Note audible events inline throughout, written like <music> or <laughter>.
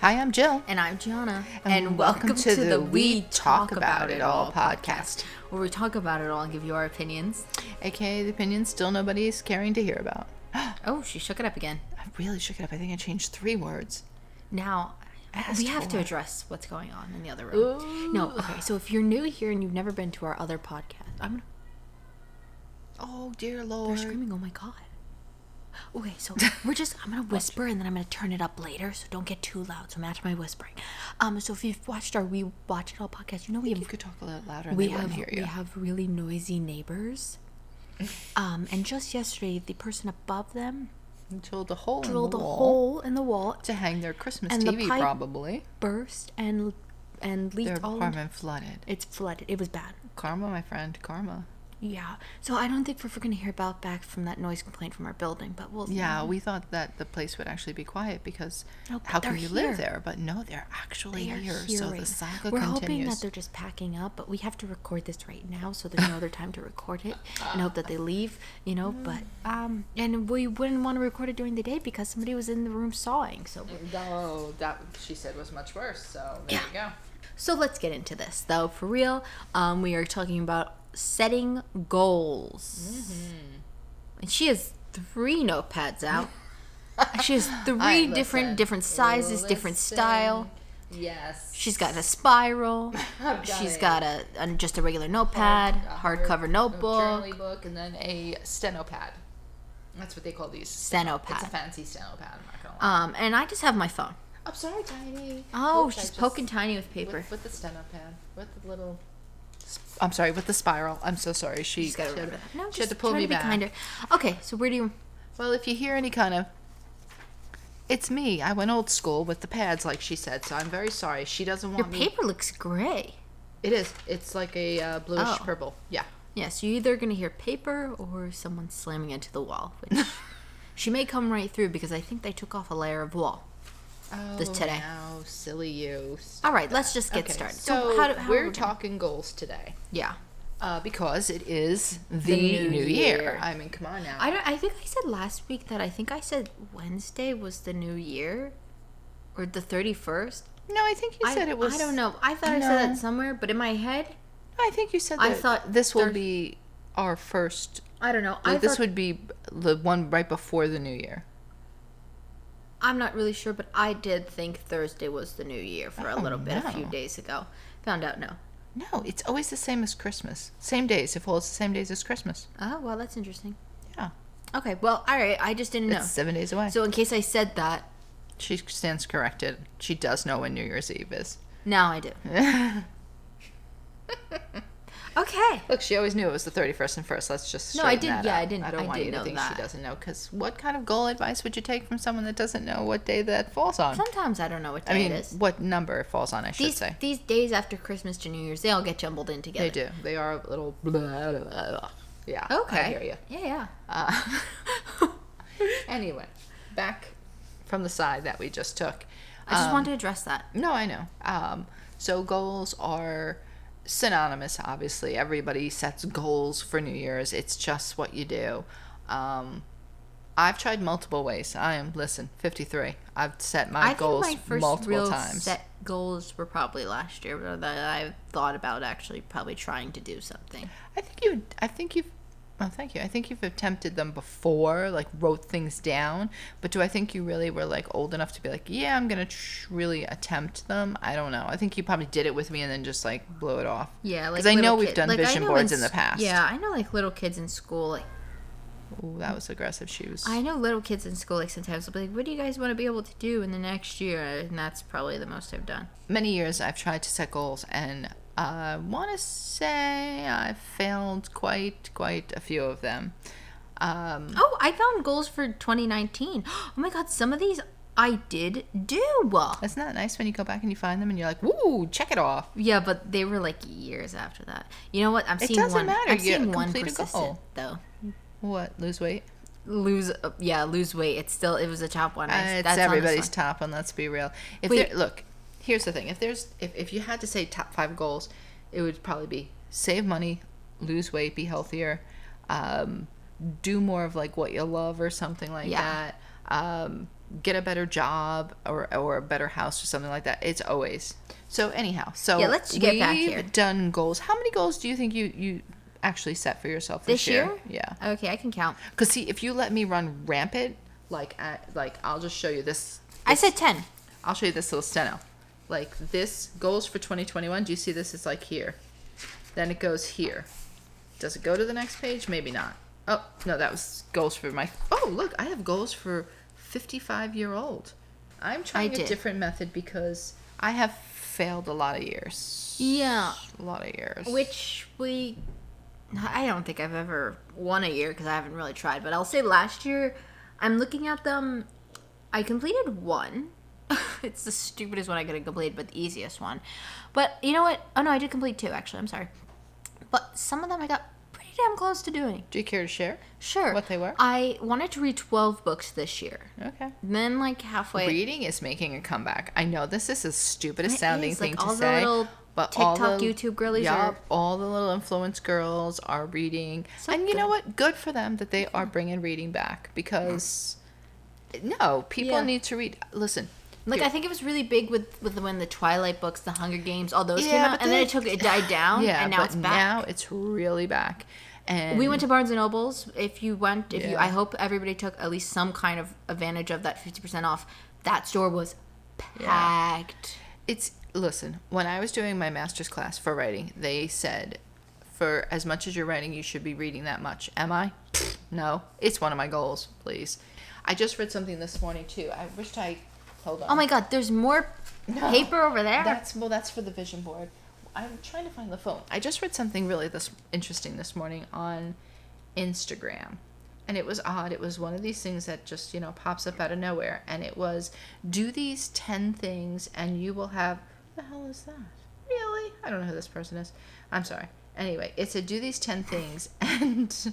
Hi, I'm Jill. And I'm Gianna. And welcome to the We Talk About It All podcast. where we talk about it all and give you our opinions. AKA the opinions still nobody's caring to hear about. <gasps> Oh, she shook it up again. I really shook it up. I think I changed three words. Now, we have to address what's going on in the other room. No, okay. So if you're new here and you've never been to our other podcast, I'm gonna. Oh, dear lord! They're screaming. Oh my god. Okay, so we're just. I'm gonna whisper and then I'm gonna turn it up later, so don't get too loud. So match my whispering. Um. So if you've watched our We Watch It All podcast, you know we You could talk a little louder we have we have really noisy neighbors. <laughs> Um, and just yesterday, the person above them Drilled a hole drilled in a the wall hole in the wall, to hang their Christmas and the TV, pipe- probably. burst, and and Their leaked all. apartment flooded. It's flooded. It was bad. Karma, my friend, karma. Yeah. So I don't think we're going to hear about back from that noise complaint from our building, but we'll. Yeah, we thought that the place would actually be quiet because No, how can you here. live there? But no, they're actually They are here. here So the now. saga We're continues. hoping that they're just packing up, but we have to record this right now, so there's no other time to record it, and hope that they <laughs> leave. You know, but um, and we wouldn't want to record it during the day because somebody was in the room sawing. So No, that she said was much worse. So there you go. So let's get into this, though. For real, um, we are talking about setting goals. Mm-hmm. And she has three notepads out. <laughs> she has three I- different listen. different sizes, different style. Yes. She's got a spiral. <laughs> Got She's a got a, a just a regular notepad, hardcover notebook, journaling book, and then a stenopad. That's what they call these. Steno pad. It's a fancy stenopad. I'm not gonna lie. Um, and I just have my phone. I'm sorry, Tiny. Oh, Oops, she's poking Tiny with paper. With, with the stenopad. With the little. I'm sorry, with the spiral. I'm so sorry. She, She's got she had to- No, she had to pull me to back. kinder. Okay, so where do you? Well, if you hear any kind of. It's me. I went old school with the pads, like she said, so I'm very sorry. She doesn't Your want me. paper looks gray. It is. It's like a uh, bluish Oh. purple. Yeah. Yes, you're either going to hear paper or someone slamming into the wall, which <laughs> she may come right through because I think they took off a layer of wall. Oh, This today. now, silly you. All right, let's just get Okay, started. So, how do, how we're we talking goals today. Yeah. Uh, because it is the, new new, year. year. I mean, come on now. I don't I think I said last week that I think I said Wednesday was the new year or the 31st. no, I think you I, said it was. I don't know. I thought I said that somewhere, but in my head, I think you said I thought this will be our first. I don't know. I Like, this would be the one right before the new year. I'm not really sure, but I did think Thursday was the new year for a Oh, little bit a few days ago. Found out no. No, it's always the same as Christmas. Same days. It falls the same days as Christmas. Oh, well, that's interesting. Yeah. Okay, well, all right. I just didn't know. It's seven days away. So in case I said that, she stands corrected. She does know when New Year's Eve is. now I do. <laughs> <laughs> Okay. Look, she always knew it was the 31st and 1st. Let's just No, I did- that yeah, I didn't- I don't I want did you to know think that. she doesn't know because what kind of goal advice would you take from someone that doesn't know what day that falls on? Sometimes I don't know what day I mean, it is. what number it falls on, I should These say. these days after Christmas to New Year's, they all get jumbled in together. They do. They are a little. Blah, blah, blah. Yeah. Okay. I hear you. Yeah, yeah. Uh, <laughs> anyway, back from the side that we just took. I just Um, wanted to address that. No, I know. Um, so goals are synonymous. Obviously, everybody sets goals for New Year's. It's just what you do. Um, I've tried multiple ways. I am listen, fifty three. I've set my I think goals my first multiple real times. set goals were probably last year, that I thought about actually probably trying to do something. I think you. I think you've. Oh, thank you. I think you've attempted them before, like wrote things down. But do I think you really were like old enough to be like, yeah, I'm gonna tr- really attempt them? I don't know. I think you probably did it with me and then just like blew it off. Yeah, like because I know little we've done like, vision boards in the past. Yeah, I know like little kids in school, like Ooh, that was aggressive shoes. I know little kids in school, like sometimes will be like, "What do you guys want to be able to do in the next year?" And that's probably the most I've done. Many years I've tried to set goals, and I want to say I've failed quite quite a few of them. Um, Oh, I found goals for 2019. <gasps> Oh my god, some of these I did do. isn't that nice when you go back and you find them and you're like, "Woo, check it off." Yeah, but they were like years after that. You know what? I'm It seeing doesn't one. matter, I'm you seeing one persistent goal. though. What? Lose weight? Lose, uh, yeah, lose weight. It's still it was a top one. Uh, it's that's on everybody's one. top one. Let's be real. If Wait. look, here's the thing. If there's if, if you had to say top five goals, it would probably be save money, lose weight, be healthier, um, do more of like what you love or something like Yeah. that. Um, get a better job or or a better house or something like that. It's always so. Anyhow, so Yeah, let's get back here. Done goals. How many goals do you think you you actually set for yourself this, This year? Yeah. Okay, I can count. Because see, if you let me run rampant, like at, like I'll just show you this. I said 10. I'll show you this little steno. Like this goals for 2021. Do you see this? It's like here. Then it goes here. Does it go to the next page? Maybe not. Oh no, that was goals for my. Oh look, I have goals for 55 year old. I'm trying a different method because I have failed a lot of years. Yeah. A lot of years. Which we. I don't think I've ever won a year because I haven't really tried, but I'll say last year, I'm looking at them. I completed one. <laughs> it's the stupidest one I could have completed, but the easiest one. But you know what? Oh no, I did complete two actually. I'm sorry. But some of them I got pretty damn close to doing. Do you care to share? Sure. What they were? I wanted to read 12 books this year. Okay. Then, like halfway. Reading is making a comeback. I know this is the stupidest sounding is, thing like, to all the say, little but all TikTok, the, YouTube girlies yup, are- all the little influence girls are reading, So and you know what? Good for them that they are bringing reading back because no, people Yeah. need to read. Listen, Like. I think it was really big with with when the Twilight books, the Hunger Games, all those came out, and then it took it died down, <sighs> yeah, and now but it's back. now it's really back. And we went to Barnes and Nobles. If you went, if you, I hope everybody took at least some kind of advantage of that fifty percent off. That store was packed. it's listen when i was doing my master's class for writing they said for as much as you're writing you should be reading that much am i no it's one of my goals please i just read something this morning too i wished i hold oh on. Oh my God, there's more No. paper over there. that's well that's for the vision board. I'm trying to find the phone. I just read something really this interesting this morning on instagram and it was odd. It was one of these things that just you know pops up out of nowhere and it was do these 10 things and you will have What the hell is that? Really? I don't know who this person is. I'm sorry. Anyway it said do these 10 things <laughs> and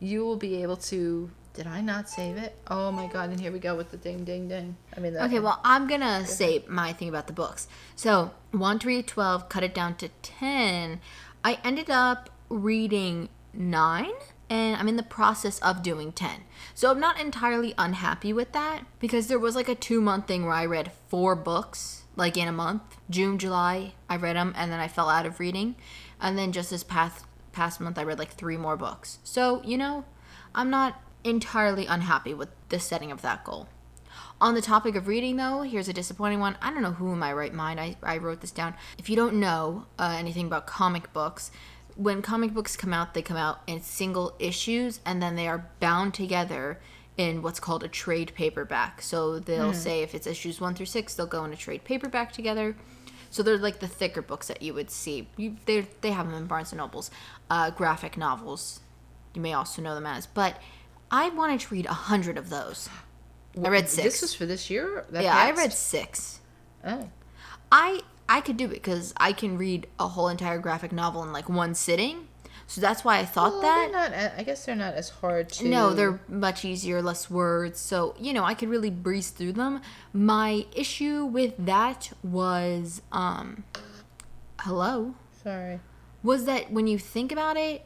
you will be able to did i not save it oh my god and here we go with the ding ding ding i mean Okay, well, I'm gonna say my thing about the books. So, one to read 12, cut it down to 10. I ended up reading nine, and I'm in the process of doing 10. So, I'm not entirely unhappy with that because there was like a two month thing where I read four books, like in a month. June, July, I read them, and then I fell out of reading. And then just this past, past month, I read like three more books. So, you know, I'm not entirely unhappy with the setting of that goal. On the topic of reading, though, here's a disappointing one. I don't know who in my right mind I, I wrote this down. If you don't know uh, anything about comic books, when comic books come out, they come out in single issues and then they are bound together in what's called a trade paperback. So they'll say if it's issues one through six, they'll go in a trade paperback together. So they're like the thicker books that you would see. You, they they have them in Barnes and Nobles, uh, graphic novels. You may also know them as. But I wanted to read a hundred of those. I read six. this was for this year that yeah, I read six. oh I I could do it because I can read a whole entire graphic novel in like one sitting. So that's why I thought Well, that. not. I guess they're not as hard to. No, they're much easier, less words. So, you know, I could really breeze through them. My issue with that was um hello. sorry. Was that when you think about it,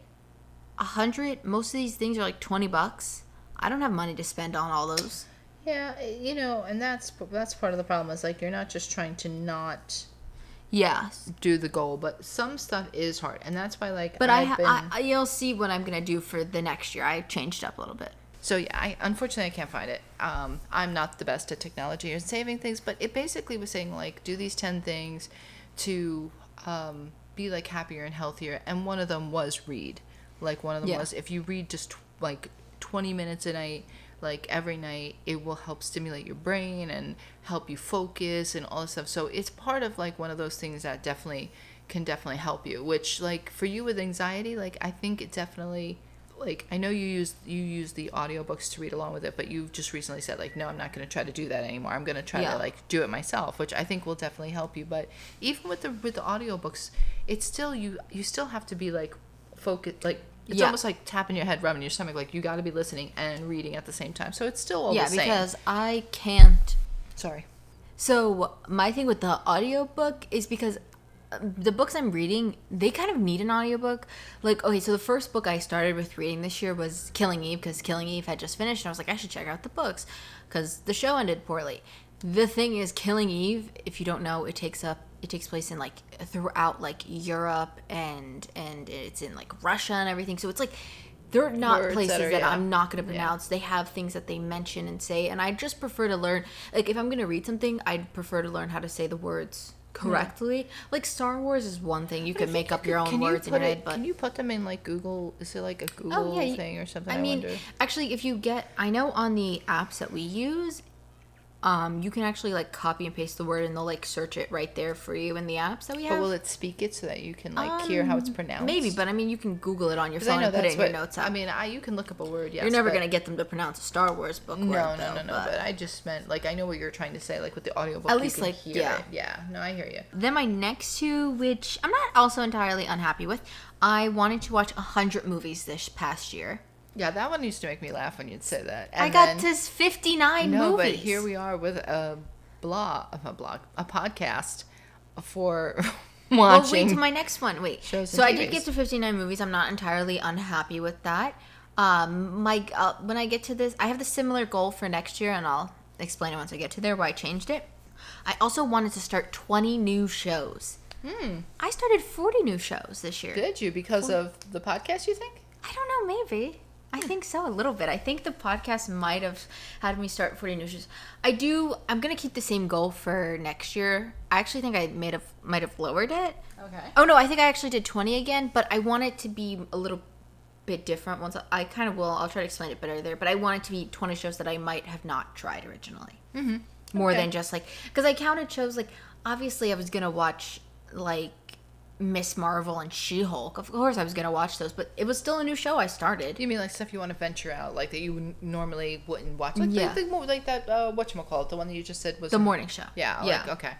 a hundred most of these things are like twenty bucks. I don't have money to spend on all those. Yeah, you know, and that's that's part of the problem. Is like you're not just trying to not Yeah. do the goal, but some stuff is hard, and that's why like. But I, I've ha- been, I, I you'll see what I'm gonna do for the next year. I changed up a little bit. So yeah, I unfortunately I can't find it. Um, I'm not the best at technology or saving things, but it basically was saying like do these ten things to um, be like happier and healthier, and one of them was read. Like one of them Yeah. was if you read just like 20 minutes a night, like every night, it will help stimulate your brain and help you focus and all this stuff. So it's part of like one of those things that definitely can definitely help you. Which like for you with anxiety, like I think it definitely like I know you use you use the audiobooks to read along with it, but you've just recently said like no, I'm not going to try to do that anymore. I'm going to try Yeah. to like do it myself, which I think will definitely help you. But even with the with the audiobooks, it's still you you still have to be like focused like it's Yeah. almost like tapping your head, rubbing your stomach. Like you got to be listening and reading at the same time. So it's still all yeah, the same. Yeah, because I can't. sorry. So my thing with the audiobook is because uh, the books I'm reading, they kind of need an audiobook. Like, okay, so the first book I started with reading this year was Killing Eve because Killing Eve had just finished, and I was like, I should check out the books because the show ended poorly. The thing is, Killing Eve, if you don't know, it takes up it takes place in like throughout like Europe and and it's in like Russia and everything. So it's like they're not Words places that, are- yeah. I'm not going to pronounce. They have things that they mention and say, and I just prefer to learn. Like if I'm going to read something, I'd prefer to learn how to say the words correctly. Like Star Wars is one thing you can make up your own you words in your it- head, but can you put them in like Google? Is it like a Google Oh, yeah, you- thing or something? I, I mean, wonder. actually, if you get, I know on the apps that we use, um, you can actually like copy and paste the word, and they'll like search it right there for you in the apps that we have. But will it speak it so that you can like hear how it's pronounced? Um, Maybe, but I mean, you can Google it on your phone and put it in what. your notes app. I mean, I, you can look up a word. Yes, You're never gonna get them to pronounce a Star Wars book No, word. no, though, no, no. but- But I just meant like I know what you're trying to say. Like with the audiobook, At least, like, yeah. it. Yeah. No, I hear you. Then my next two, which I'm not also entirely unhappy with, I wanted to watch hundred movies this past year. Yeah, that one used to make me laugh when you'd say that. I got then- to 59 No, movies. but here we are with a blog, a blog, a podcast for <laughs> Well, watching. wait to my next one. Wait. shows so and I did get to 59 movies. I'm not entirely unhappy with that. Um, my uh, when I get to this, I have the similar goal for next year, and I'll explain it once I get to there why I changed it. I also wanted to start 20 new shows. Hmm. I started 40 new shows this year. Did you because of the podcast? You think? I don't know, maybe. I think so a little bit. I think the podcast might have had me start 40 new shows. I do. I'm gonna keep the same goal for next year. I actually think I might have might have lowered it. Okay. Oh no, I think I actually did 20 again, but I want it to be a little bit different. Once I, I kind of will, I'll try to explain it better there. But I want it to be 20 shows that I might have not tried originally. Mm-hmm. More Okay. than just like because I counted shows like obviously I was gonna watch like Miss Marvel and She Hulk. Of course I was gonna watch those, but it was still a new show I started. You mean like stuff you want to venture out, like that you normally wouldn't watch, like Yeah. like, like, more- like that uh, what call it, the one that you just said was The morning show. Yeah, yeah. Like, okay.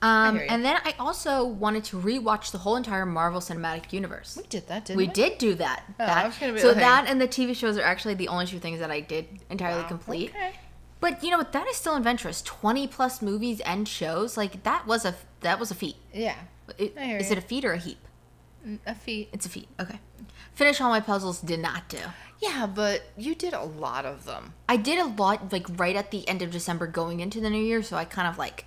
um, and then I also wanted to rewatch the whole entire Marvel Cinematic Universe. We did that, didn't We we? did do that. Oh, that I was gonna be- so okay. that and the TV shows are actually the only two things that I did entirely Wow, complete. Okay. But you know what? That is still adventurous. Twenty plus movies and shows like that was a that was a feat. Yeah. It- is you. it a feat or a heap? A feat. It's a feat. Okay. Finish all my puzzles. Did not do. Yeah, but you did a lot of them. I did a lot like right at the end of December going into the new year, so I kind of like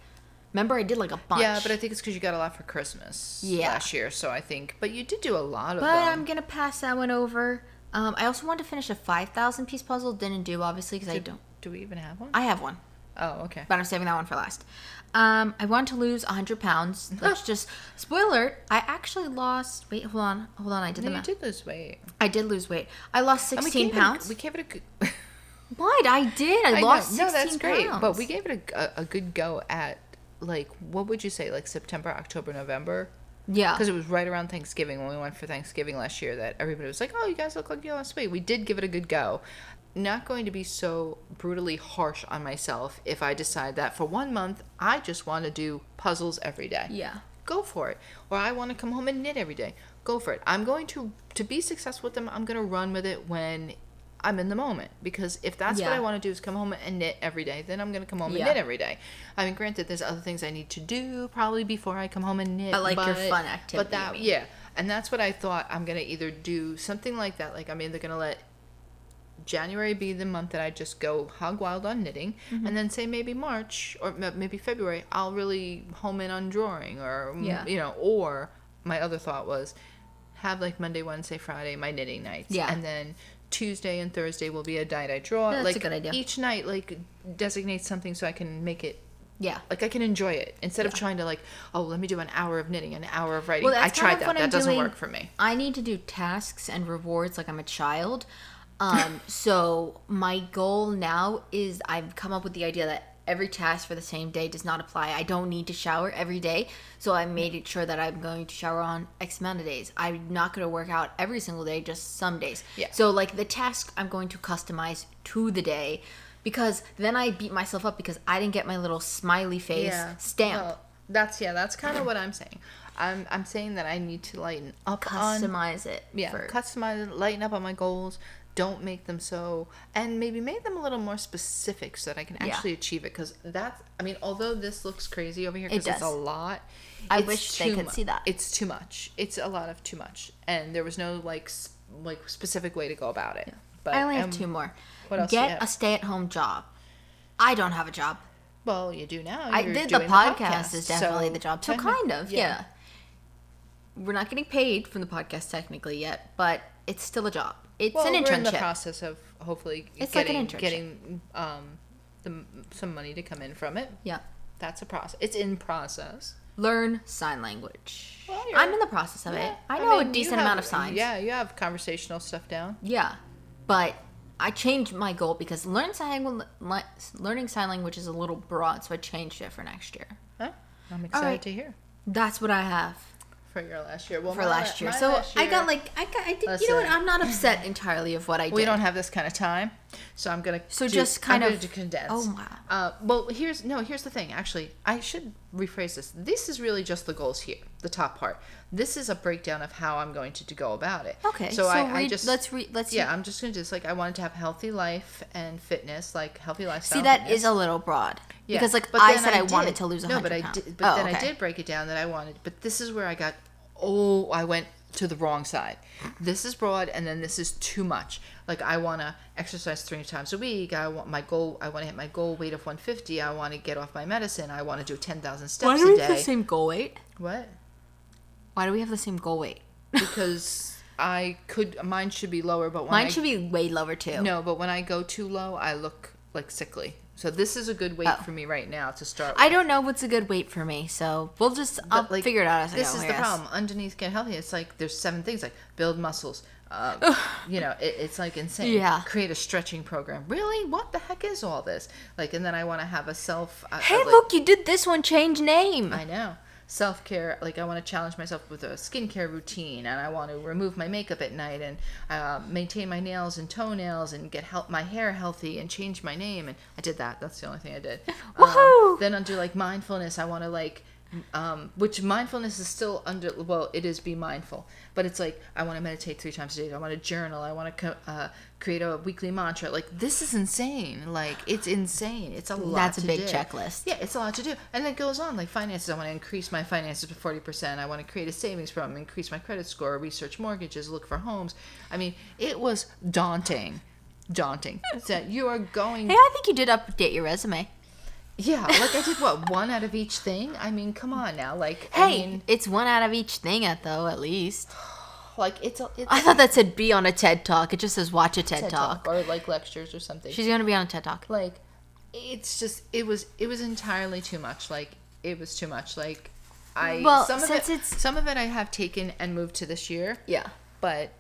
remember I did like a bunch. Yeah, but I think it's because you got a lot for Christmas Yeah. last year. So I think, but you did do a lot of But them. I'm gonna pass that one over. Um, I also wanted to finish a five thousand piece puzzle. Didn't do obviously because I don't. Do we even have one? I have one. oh, okay. but I'm saving that one for last. Um, I want to lose 100 pounds. <laughs> Let's just spoiler. alert, I actually lost. Wait, hold on, hold on. I did No, the you did lose weight. I did lose weight. I lost And we 16 gave it pounds. we gave it a good. <laughs> what? I did. I, I know. lost 16 No, that's great. pounds. But we gave it a, a, a good go at like what would you say like September, October, November? yeah. Because it was right around Thanksgiving when we went for Thanksgiving last year that everybody was like, "Oh, you guys look like you lost weight." We did give it a good go. Not going to be so brutally harsh on myself if I decide that for one month I just want to do puzzles every day. Yeah. Go for it. Or I want to come home and knit every day. Go for it. I'm going to to be successful with them. I'm going to run with it when I'm in the moment because if that's what I want to do is come home and knit every day, then I'm going to come home Yeah. and knit every day. I mean, granted, there's other things I need to do probably before I come home and knit. But, like, your fun activity, But that, yeah, and that's what I thought. I'm going to either do something like that. Like I'm either going to let January be the month that I just go hog wild on knitting, Mm-hmm. and then say maybe March or maybe February I'll really home in on drawing, or Yeah. you know, or my other thought was have like Monday, Wednesday, Friday my knitting nights, Yeah. and then Tuesday and Thursday will be a night I draw. That's a good idea. each night, like designate something so I can make it. Yeah. Like I can enjoy it instead of trying to like, oh, let me do an hour of knitting, an hour of writing. Well, I tried that. That I'm doesn't doing. work for me. I need to do tasks and rewards like I'm a child. Um, so my goal now is I've come up with the idea that every task for the same day does not apply. I don't need to shower every day. So I made it sure that I'm going to shower on X amount of days. I'm not going to work out every single day, just some days. Yeah. So like the task I'm going to customize to the day because then I beat myself up because I didn't get my little smiley face stamp. Well, that's yeah. That's kind of what I'm saying. I'm I'm saying that I need to lighten up on customize it. yeah, customize, it, lighten up on my goals. Don't make them so and maybe make them a little more specific so that i can Yeah. actually achieve it because that's i mean although this looks crazy over here because it's a lot I wish they could mu- see that. it's too much it's a lot of too much and there was no like s- like specific way to go about it but I only have um, two more. what else Get a stay-at-home job. I don't have a job. well you do now I You're did the doing podcast is definitely so the job. So kind of, yeah. We're not getting paid from the podcast technically yet, but it's still a job. It's well, an we're in the process of hopefully It's like an getting internship. getting um the, some money to come in from it yeah. that's a process it's in process Learn sign language. Well, I'm in the process of it. I know mean, a decent have- amount of signs. Yeah, you have conversational stuff down. Yeah, but I changed my goal because learn sign language, learning sign language is a little broad, so I changed it for next year. Huh? I'm excited right. to hear That's what I have for your last year. Well, for last la- year. So last I got like I got I did. You know what? I'm not upset entirely of what I did. we don't have this kind of time, so I'm gonna So do- just kind I'm of- gonna condense. oh, wow. Uh, well, here's no. Here's the thing. Actually, I should rephrase this. This is really just the goals here, the top part. This is a breakdown of how I'm going to, to go about it. Okay, So, so I, I just let's read- let's yeah. see. I'm just gonna do this. Like I wanted to have healthy life and fitness, like healthy lifestyle. See, that fitness. is a little broad. Yeah, Because like but I said, I, wanted to lose a no, but I did. But oh, then okay. I did break it down that I wanted. But this is where I got. Oh, I went to the wrong side. This is broad, and then this is too much. Like I want to exercise three times a week. I want my goal. I want to hit my goal weight of 150. I want to get off my medicine. I want to do 10,000 steps Why do a we day. have the same goal weight? What? Why do we have the same goal weight? Because <laughs> I could. Mine should be lower, but when Mine I, should be way lower too. No, but when I go too low, I look like sickly. So this is a good weight Oh. for me right now to start. I don't know what's a good weight for me, so we'll just I'll But, like, figure it out as I go. this go. is the problem underneath get healthy it's like there's seven things like build muscles um, you know it, it's like insane Yeah. create a stretching program really what the heck is all this like and then i want to have a self uh, Hey, like- look, you did this one. Change name. i know self-care like i want to challenge myself with a skincare routine and i want to remove my makeup at night and uh, maintain my nails and toenails and get help my hair healthy and change my name and i did that that's the only thing i did <laughs> Woohoo! um, then under like mindfulness i want to like um, which mindfulness is still under well it is be mindful but it's like i want to meditate three times a day i want to journal i want to co- uh, create a weekly mantra like this is insane like it's insane it's a lot That's a big do. checklist. yeah it's a lot to do and it goes on like finances i want to increase my finances to 40% i want to create a savings program increase my credit score research mortgages look for homes i mean it was daunting daunting <laughs> so you are going Hey, I think you did update your resume. yeah, like I did what <laughs> one out of each thing. I mean, come on now, like I Hey, mean, it's one out of each thing, at though at least. Like it's a it's I thought that said be on a TED Talk. It just says watch a TED, TED Talk. talk or like lectures or something. She's gonna be on a TED Talk. like it's just it was it was entirely too much. Like it was too much. Like I Well, some of since it it's- some of it I have taken and moved to this year, Yeah. but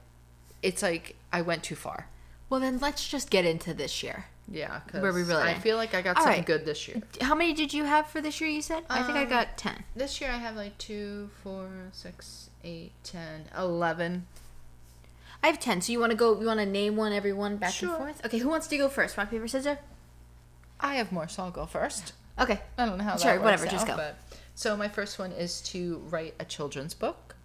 it's like I went too far. Well, then let's just get into this year. Yeah, Where we really I feel like I got All something right. good this year. How many did you have for this year? You said I think I Um, got ten. This year I have like two, four, six, eight, ten, eleven. I have ten. So you want to go? You want to name one, everyone back Sure. and forth? Okay. Who wants to go first? Rock paper scissors. I have more, so I'll go first. Okay. I don't know how Sure, that works whatever, just go. But, so my first one is to write a children's book.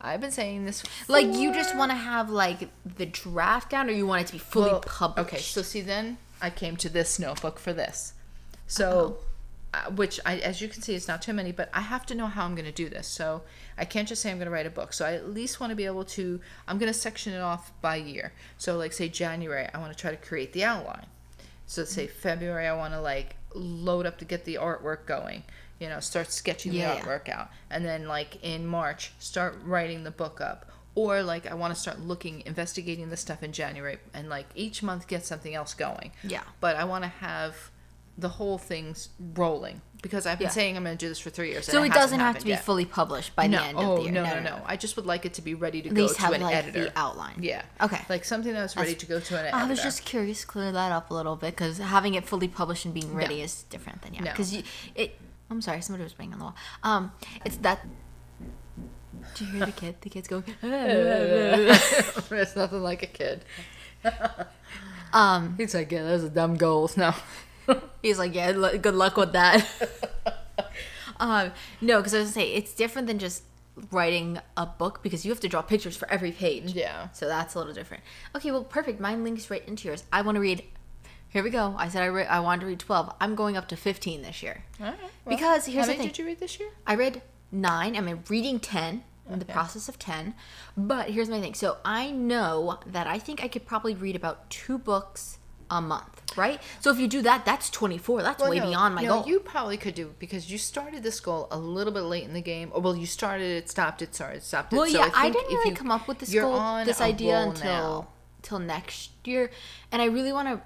I've been saying this. Like you just want to have like the draft down, or you want it to be fully Well, published? Okay, so see, then I came to this notebook for this. So, uh, Uh, which I, as you can see, it's not too many, but I have to know how I'm going to do this. So I can't just say I'm going to write a book. So I at least want to be able to. I'm going to section it off by year. So like say January, I want to try to create the outline. So say mm-hmm. February, I want to like load up to get the artwork going. You know, start sketching Yeah, the yeah. artwork out, and then like in March, start writing the book up. Or like I want to start looking, investigating the stuff in January, and like each month get something else going. Yeah. But I want to have the whole thing's rolling because I've been Yeah. saying I'm going to do this for three years. So it hasn't doesn't have to be yet. fully published by no, the end oh, of the year. no, no, no, no. I just would like it to be ready to At go least to have an like editor. the outline. Yeah. Okay. Like something that was ready to go to an editor. I was just curious, clear that up a little bit, because having it fully published and being ready is different than yeah. Because you, it. I'm sorry, somebody was banging on the wall. Um, it's that. Do you hear the kid? The kid's going. <laughs> it's nothing like a kid. um, He's like, yeah, those are dumb goals. No. <laughs> he's like, yeah, lu- good luck with that. <laughs> um, no, because I was gonna say it's different than just writing a book because you have to draw pictures for every page. Yeah. So that's a little different. Okay, well, perfect. Mine links right into yours. I want to read. Here we go. I said I, re- I wanted to read 12. I'm going up to 15 this year. All right. Because here's how the thing. did you read this year? I read nine. I'm reading 10. I'm in the process of 10. But here's my thing. So I know that I think I could probably read about two books a month, right? So if you do that, that's 24. That's way no, beyond my no, goal. You probably could do because you started this goal a little bit late in the game. Or well, you started it, stopped it, started, stopped it. Well, So yeah, I, think didn't really you- come up with this goal, this idea roll until now. till next year, and I really want to.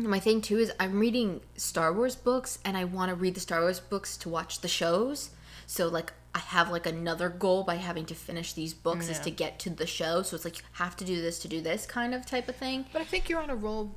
My thing too is I'm reading Star Wars books, and I want to read the Star Wars books to watch the shows. So like I have like another goal by having to finish these books is to get to the show. So it's like you have to do this to do this kind of type of thing. But I think you're on a roll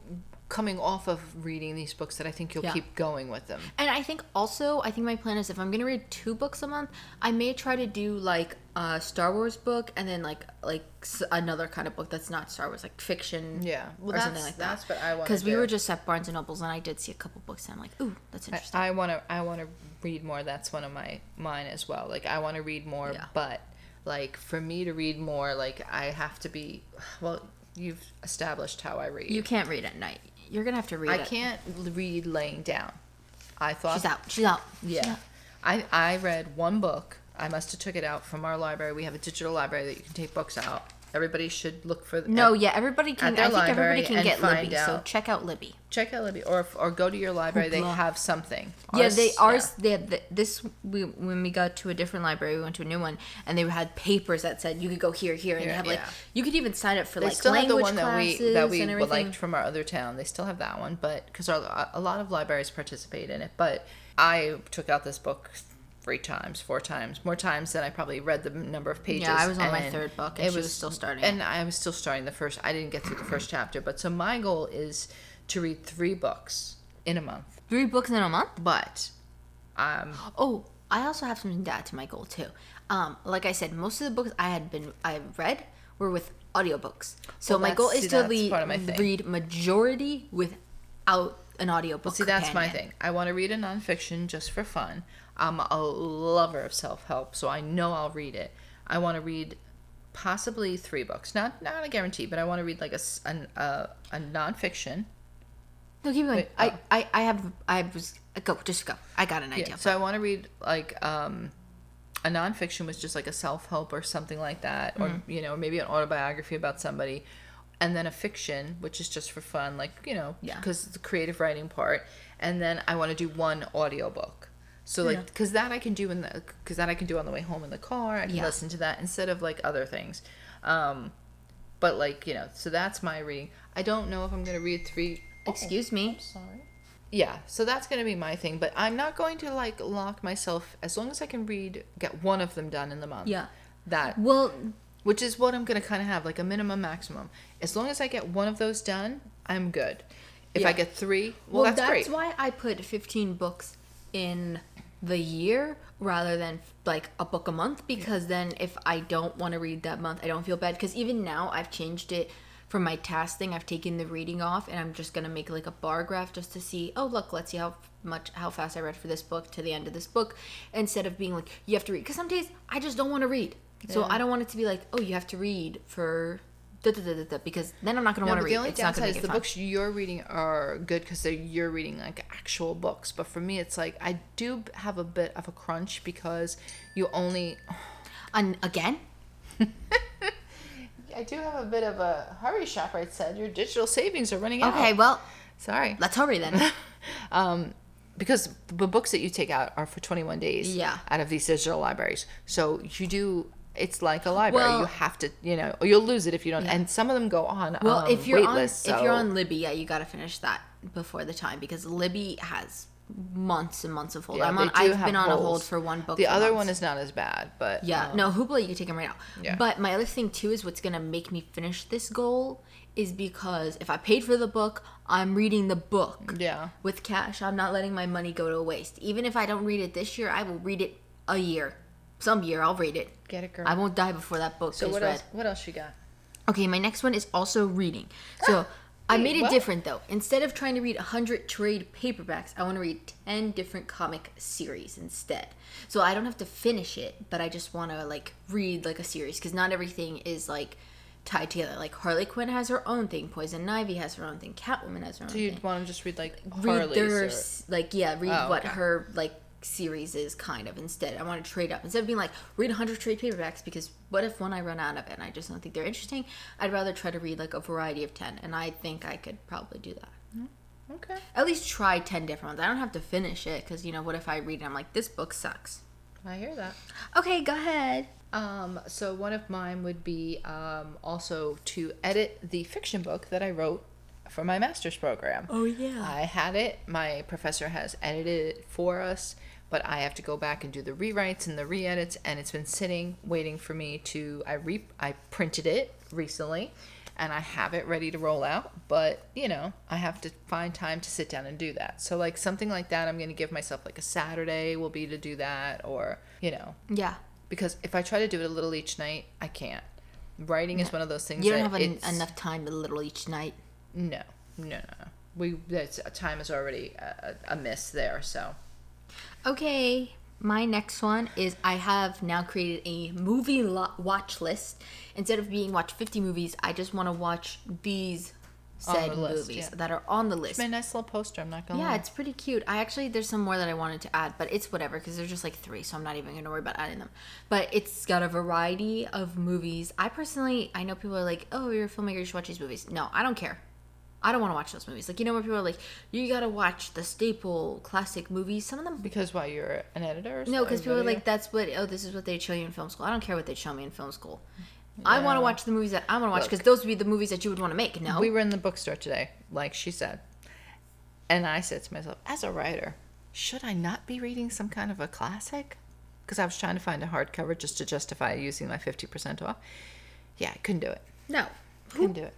coming off of reading these books that I think you'll Yeah. keep going with them. And I think also, I think my plan is if I'm gonna read two books a month, I may try to do like a Star Wars book and then like like another kind of book that's not Star Wars, like fiction. Yeah. Well, or that's, something like that. that's what I want. Because we were just at Barnes and Nobles and I did see a couple books and I'm like, ooh, that's interesting. I want to. I want to read more. That's one of my mine as well. Like I want to read more, Yeah. but like for me to read more, like I have to be. Well, you've established how I read. you can't read at night. You're gonna have to read. I can't read laying down. I thought. She's out. She's out. She's Yeah. out. I I read one book. I must have took it out from our library. We have a digital library that you can take books out. Everybody should look for. No, yeah, everybody can. I think everybody can get Libby. So check out Libby. check out Libby or or go to your library. They have something. Yeah, they Ours- ours they this we when we got to a different library, we went to a new one, and they had papers that said you could go here, here, and they have like yeah. you could even sign up for They like still have language the one that we that we liked from our other town. They still have that one, but because a lot of libraries participate in it. But I took out this book three times, four times, more times than I probably read the number of pages. Yeah, I was on my third book, and she was still starting And I was still starting the first. I didn't get through the first chapter, but so my goal is to read three books in a month. Three books in a month. But um, Oh, I also have something to add to my goal too. Um, like I said, most of the books I had been I read were with audiobooks. So Well, my goal is see, to that's lead, part of my thing. read majority without an audiobook. See, that's my thing. I want to read a nonfiction just for fun. I'm a lover of self help, so I know I'll read it. I want to read possibly three books. Not not a guarantee, but I want to read like a an, uh, a nonfiction. No, keep going. Wait, I, oh. I I have I was go just go. I got an idea. Yeah. So I want to read like um, a nonfiction was just like a self help or something like that, or Mm-hmm. you know maybe an autobiography about somebody, and then a fiction which is just for fun, like you know Yeah. because the creative writing part, and then I want to do one audiobook. So like Yeah. because that I can do in the because that I can do on the way home in the car. I can Yeah. listen to that instead of like other things. Um, but like you know, so that's my reading. I don't know if I'm gonna read three. Excuse me. Sorry. Yeah, so that's gonna be my thing, but I'm not going to like lock myself as long as I can read, get one of them done in the month. Yeah. That, Well, which is what I'm gonna kind of have, like a minimum, maximum. As long as I get one of those done, I'm good. If I get three, well, well, that's, that's, why I put 15 books in the year rather than like a book a month because then if I don't want to read that month, I don't feel bad because even now I've changed it from my task thing. I've taken the reading off and I'm just going to make like a bar graph just to see, oh, look, let's see how much how fast I read for this book to the end of this book instead of being like you have to read because some days I just don't want to read. So I don't want it to be like, oh, you have to read for da, da, da, da, da, because then I'm not going to No, want to read. the only it's not going downside to is the fun. books you're reading are good because you're reading like actual books. But for me, it's like I do have a bit of a crunch because you only. <sighs> And again, <laughs> I do have a bit of a hurry. Shoprite said your digital savings are running out. okay, well, sorry. let's hurry then. <laughs> um, because the books that you take out are for 21 days Yeah. out of these digital libraries. So you do, it's like a library. Well- you have to, you know, or you'll lose it if you don't. And some of them go on Well, um, if you're wait on lists, if you're on Libby, yeah, you got to finish that before the time because Libby has months and months of hold. Yeah, I'm on. I've been on a hold for one book. The other months. one is not as bad, but Yeah, um, no, Hoopla, you can take them right now. Yeah. But my other thing too is what's gonna make me finish this goal is because if I paid for the book, I'm reading the book. Yeah. With cash, I'm not letting my money go to waste. Even if I don't read it this year, I will read it a year. Some year I'll read it. Get it, girl. I won't die before that book so is what read. else? What else you got? Okay, my next one is also reading. So <gasps> I Wait, made it what? different though. Instead of trying to read 100 trade paperbacks, I want to read 10 different comic series instead. So I don't have to finish it, but I just want to like read like a series because not everything is like tied together. Like Harley Quinn has her own thing, Poison Ivy has her own thing, Catwoman has her own So thing. you'd want to just read like read Harley's their or- like yeah, read Oh, what okay. her like series is kind of instead. I want to trade up instead of being like read 100 trade paperbacks because what if one I run out of it and I just don't think they're interesting? I'd rather try to read like a variety of 10 and I think I could probably do that. Okay. At least try 10 different ones. I don't have to finish it because, you know, what if I read it and I'm like, this book sucks? I hear that. Okay, go ahead. Um, so one of mine would be um, also to edit the fiction book that I wrote for my master's program. Oh, yeah. I had it. My professor has edited it for us, but I have to go back and do the rewrites and the re-edits, and it's been sitting waiting for me to. I re I printed it recently, and I have it ready to roll out. But you know, I have to find time to sit down and do that. So like something like that, I'm gonna give myself like a Saturday will be to do that, or you know, Yeah. because if I try to do it a little each night, I can't. Writing is one of those things. You don't that have it's- enough time a little each night. No, no, no, no. We that's time is already a a miss there. So Okay, my next one is I have now created a movie lo- watch list. Instead of being watch 50 movies, I just want to watch these said the list, movies yeah. that are on the list. it's my nice little poster. I'm not gonna. Yeah, lie. it's pretty cute. I actually there's some more that I wanted to add, but it's whatever because there's just like three, so I'm not even gonna worry about adding them. But it's got a variety of movies. I personally, I know people are like, "Oh, you're a filmmaker, you should watch these movies." No, I don't care. I don't want to watch those movies. Like you know, where people are like, "You gotta watch the staple classic movies." Some of them, because why you're an editor? Or no, because people are like, "That's what oh, this is what they show you in film school." I don't care what they show me in film school. Mm-hmm. I want to watch the movies that I want to watch because those would be the movies that you would want to make. No, we were in the bookstore today, like she said, and I said to myself, as a writer, should I not be reading some kind of a classic? Because I was trying to find a hardcover just to justify using my fifty percent off. Yeah, I couldn't do it. no, Couldn't do it.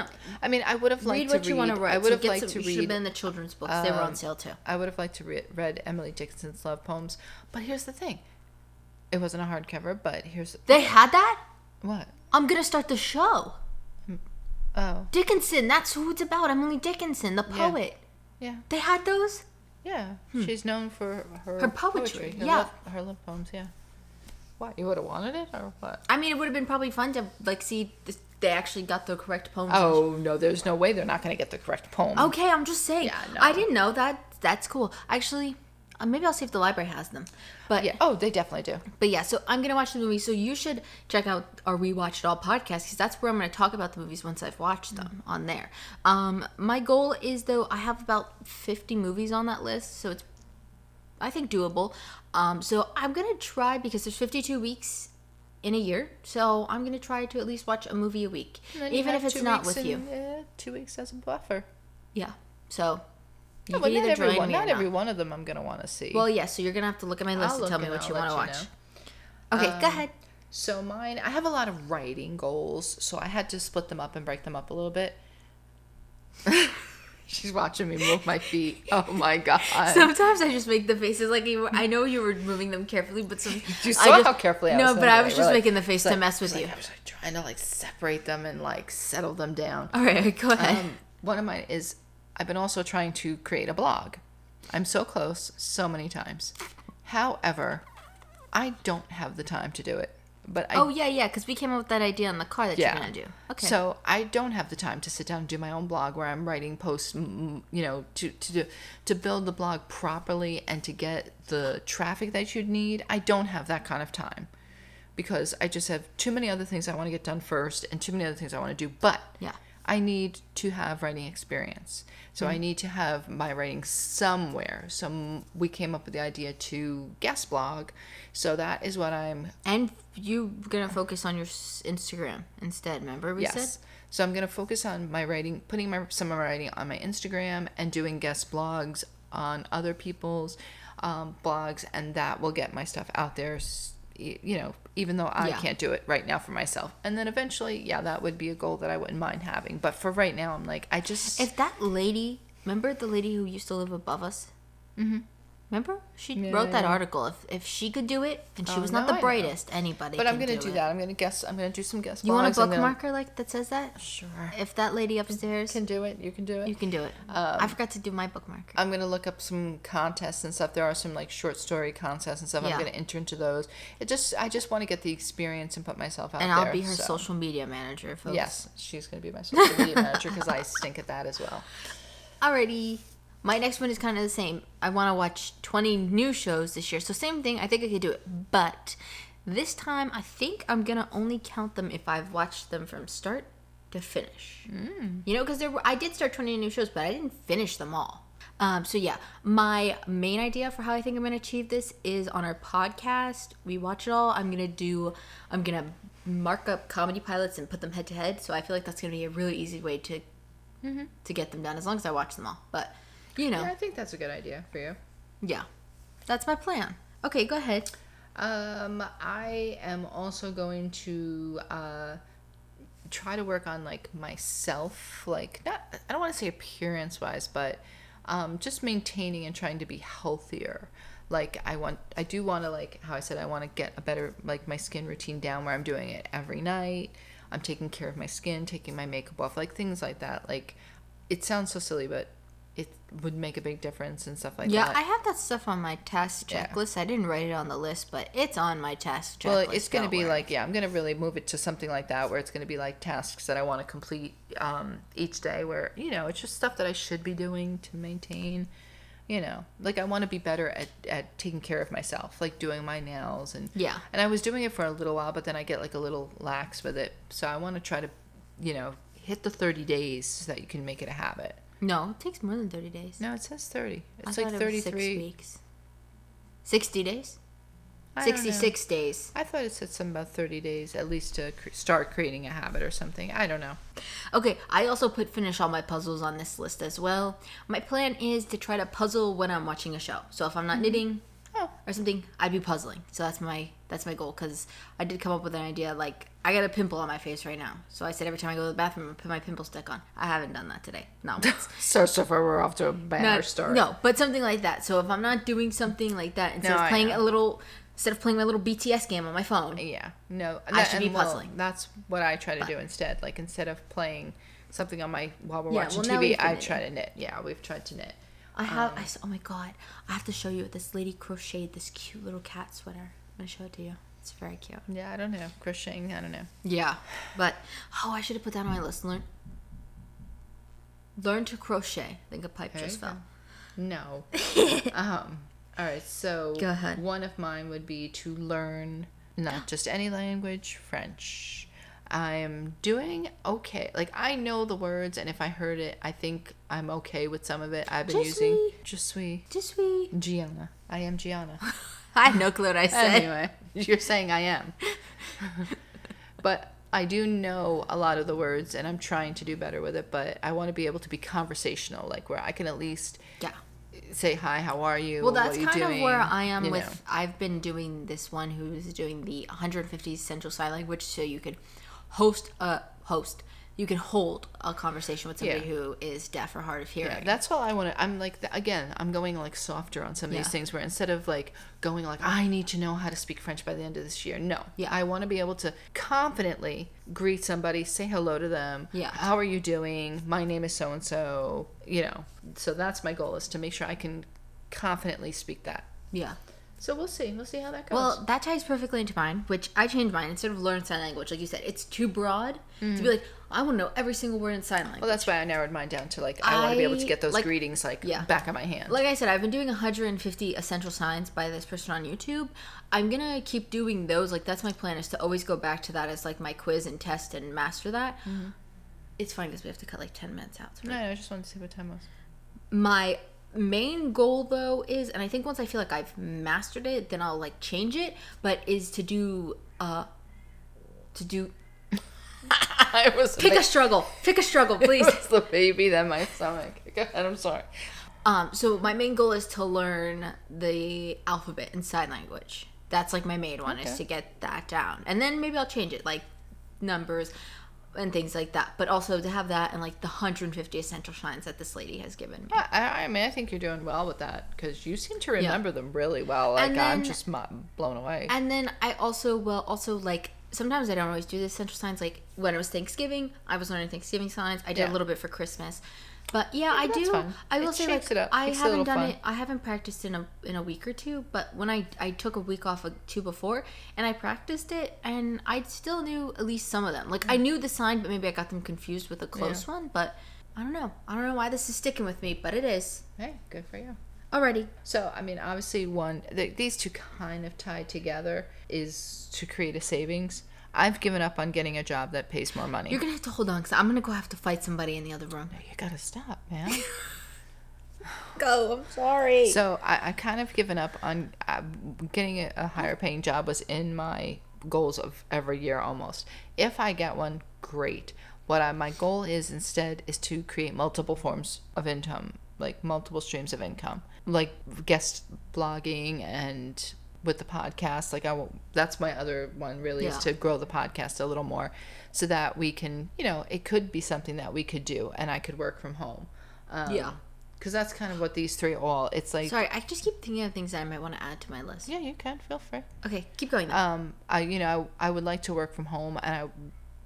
No. I mean, I would have liked to read what to you read. want to write. I would have liked some, to you should have read been the children's books. they were on um, sale too. I would have liked to read, read Emily Dickinson's love poems, but here's the thing: it wasn't a hardcover. But here's They had that. what? I'm gonna start the show. Oh, Dickinson. That's who it's about. Emily Dickinson, the poet. yeah, They had those. yeah. She's known for her Hmm. Her poetry, her yeah. love, her love poems. Yeah. What you would have wanted it or what? I mean, it would have been probably fun to like see they actually got the correct poem. Oh no, there's no way they're not going to get the correct poem. Okay, I'm just saying. Yeah, no. I didn't know that. That's cool. Actually, uh, maybe I'll see if the library has them. But Yeah. Oh, they definitely do. But yeah, so I'm gonna watch the movie. So you should check out our We Watch It All podcast because that's where I'm gonna talk about the movies once I've watched them on there. Um, my goal is though I have about 50 movies on that list, so it's I think doable. Um, so I'm gonna try because there's 52 weeks in a year, so I'm gonna try to at least watch a movie a week, And then you even if it's not with you. uh, two weeks as a buffer. Yeah. So you No, but not either every one. or Not every one of them I'm to want to see. Well, yeah. So you're gonna have to look at my list I'll and tell me what I'll you want to watch. know. Okay, go Um, ahead. So mine, I have a lot of writing goals, so I had to split them up and break them up a little bit. <laughs> She's watching me move my feet. Oh my god! Sometimes I just make the faces like you were, I know you were moving them carefully, but some <laughs> You I saw just- how carefully I was no, was but I was just making the face to like- mess with it's you. I was like trying to like separate them and like settle them down. All right, <laughs> go ahead. Um, one of mine is I've been also trying to create a blog. I'm so close so many times. However, I don't have the time to do it. But I oh yeah, yeah, because we came up with that idea in the car that yeah. you're gonna do. Okay. So I don't have the time to sit down and do my own blog where I'm writing posts, you know, to to do, to build the blog properly and to get the traffic that you'd need. I don't have that kind of time because I just have too many other things I want to get done first and too many other things I want to do. But Yeah. I need to have writing experience. So I need to have my writing somewhere. So we came up with the idea to guest blog. So that is what I'm and you're gonna focus on your Instagram instead. Remember we yes. said? So I'm gonna focus on my writing, putting my some of my writing on my Instagram, and doing guest blogs on other people's um, blogs, and that will get my stuff out there. You know, even though I Yeah. can't do it right now for myself, and then eventually, yeah, that would be a goal that I wouldn't mind having. But for right now, I'm like, I just If that lady, remember the lady who used to live above us? Mm-hmm. Remember, she Yeah, wrote that yeah. article. If if she could do it, and she Oh, was not the brightest, anybody. But I'm gonna do it. that. I'm gonna guess. I'm gonna do some guess. You want a blogs. I'm gonna- bookmarker like that says that? Sure. If that lady upstairs, can do it. You can do it. you can do it. I um, forgot to do my bookmarker. I'm gonna look up some contests and stuff. There are some like short story contests and stuff. Yeah. I'm gonna enter into those. It just I just want to get the experience and put myself out there. and. I'll be her so- social media manager, folks. Yes, she's gonna be my social media manager because I stink at that as well. Alrighty. My next one is kind of the same. I want to watch 20 new shows this year. So, same thing. I think I could do it. But this time, I think I'm going to only count them if I've watched them from start to finish. You know, because there were, I did start 20 new shows, but I didn't finish them all. Um, so, yeah, my main idea for how I think I'm going to achieve this is on our podcast. We watch it all. I'm going to do, I'm going to mark up comedy pilots and put them head to head. So, I feel like that's going to be a really easy way to. To get them done, as long as I watch them all. But you know, Yeah, I think that's a good idea for you. yeah. That's my plan. Okay, go ahead. Um, I am also going to uh, try to work on like myself, like not I don't want to say appearance wise, but um, just maintaining and trying to be healthier. Like I want, I do want to like how I said I want to get a better like my skin routine down where I'm doing it every night. I'm taking care of my skin, taking my makeup off, like things like that. Like it sounds so silly, but it would make a big difference and stuff like Yeah, that. Yeah, I have that stuff on my task Yeah. checklist. I didn't write it on the list, but it's on my task checklist. Well, it's going to be worry. like, yeah, I'm going to really move it to something like that where it's going to be like tasks that I want to complete um, each day where, you know, it's just stuff that I should be doing to maintain, you know, like I want to be better at, at taking care of myself, like doing my nails and, Yeah. and I was doing it for a little while, but then I get like a little lax with it. So I want to try to, you know, hit the 30 days so that you can make it a habit. No, it takes more than thirty days. No, it says 30. It's thought like it was 33. Six weeks. Sixty days. I don't know. Sixty-six days. I thought it said something about 30 days at least to cr- start creating a habit or something. I don't know. Okay, I also put finish all my puzzles on this list as well. My plan is to try to puzzle when I'm watching a show. So if I'm not mm-hmm. knitting Oh, or something, I'd be puzzling. So that's my that's my goal because I did come up with an idea. Like I got a pimple on my face right now, so I said every time I go to the bathroom, I put my pimple stick on. I haven't done that today, No. <laughs> So so far we're off to a banner no, start. no, but something like that. So if I'm not doing something like that, instead No, of playing a little, instead of playing my little BTS game on my phone, Yeah. No. I should be and, well, puzzling. that's what I try to do instead. Like instead of playing something on my while we're Yeah, watching well, TV, I knitting. try to knit. Yeah, we've tried to knit. I have. Um, I oh my god! I have to show you. This lady crocheted this cute little cat sweater. I'm gonna show it to you. It's very cute. Yeah, I don't know crocheting. I don't know. Yeah, but oh, I should have put that on my list. Learn. Learn to crochet. I think a pipe There just fell. No. <laughs> um. All right. So Go ahead. One of mine would be to learn not just any language, French. I'm doing okay. Like I know the words, and if I heard it, I think I'm okay with some of it. I've been Je using suis. Je suis. Gianna. I am Gianna. <laughs> I had no clue what I said. anyway, you're saying I am. <laughs> but I do know a lot of the words and I'm trying to do better with it, but I want to be able to be conversational, like where I can at least Yeah. say hi, how are you? Well, what that's you kind of where I am You with. know. I've been doing this one who's doing the 150 Central Sign Language, so you could host a host. You can hold a conversation with somebody Yeah. who is deaf or hard of hearing. Yeah, that's all I want to. I'm like, again, I'm going like softer on some of Yeah. these things where instead of like going like, I need to know how to speak French by the end of this year. No. Yeah. I want to be able to confidently greet somebody, say hello to them. Yeah. How are you doing? My name is so and so. You know, so that's my goal is to make sure I can confidently speak that. yeah. So we'll see. We'll see how that goes. Well, that ties perfectly into mine, which I changed mine instead of learn sign language. Like you said, it's too broad to be like, I want to know every single word in sign language. Mm. Well, that's why I narrowed mine down to like I, want to be able to get those like- greetings like yeah. back of my hand. like I said, I've been doing 150 essential signs by this person on YouTube. I'm gonna keep doing those. Like that's my plan is to always go back to that as like my quiz and test and master that. It's fine because we have to cut like 10 minutes out. no, no, I just wanted to see what time was. My main goal though is, and I think once I feel like I've mastered it, then I'll like change it. But is to do uh to do <laughs> I was pick a struggle, pick a struggle, <laughs> please. It's the baby, then my stomach. <laughs> Go ahead, I'm sorry. Um, so my main goal is to learn the alphabet and sign language. That's like my main one is to get that down, and then maybe I'll change it like numbers. And things like that. But also to have that and like the 150 essential shines that this lady has given me. I, I- mean, I think you're doing well with that because you seem to remember them really well. Like And I'm just blown away. And then I also will also like sometimes I don't always do the essential signs. Like when it was Thanksgiving, I was learning Thanksgiving signs. I did Yeah. a little bit for Christmas. But yeah, I do. fun. I will It say like it up. I Makes it a haven't done fun. it. I haven't practiced in a in a week or two. But when I I took a week off of two before and I practiced it and I still knew at least some of them. Like I mm. knew the sign, but maybe I got them confused with a close one. But I don't know. I don't know why this is sticking with me, but it is. hey, good for you. Alrighty. So, I mean, obviously, one th- these two kind of tied together is to create a savings. I've given up on getting a job that pays more money. You're gonna have to hold on because I'm gonna go have to fight somebody in the other room. you gotta stop, man. <laughs> <sighs> Go. I'm sorry. so, I, I kind of given up on uh, getting a, a higher paying job. Was in my goals of every year almost. If I get one, great. What I, my goal is instead is to create multiple forms of income, like multiple streams of income, like guest blogging and with the podcast. Like I, will, that's my other one really Yeah. is to grow the podcast a little more, so that we can, you know, it could be something that we could do, and I could work from home. Um, Yeah. Because that's kind of what these three all. It's like, Sorry, I just keep thinking of things that I might want to add to my list. yeah, you can feel free. Okay, keep going. Though. um i you know I, would like to work from home and i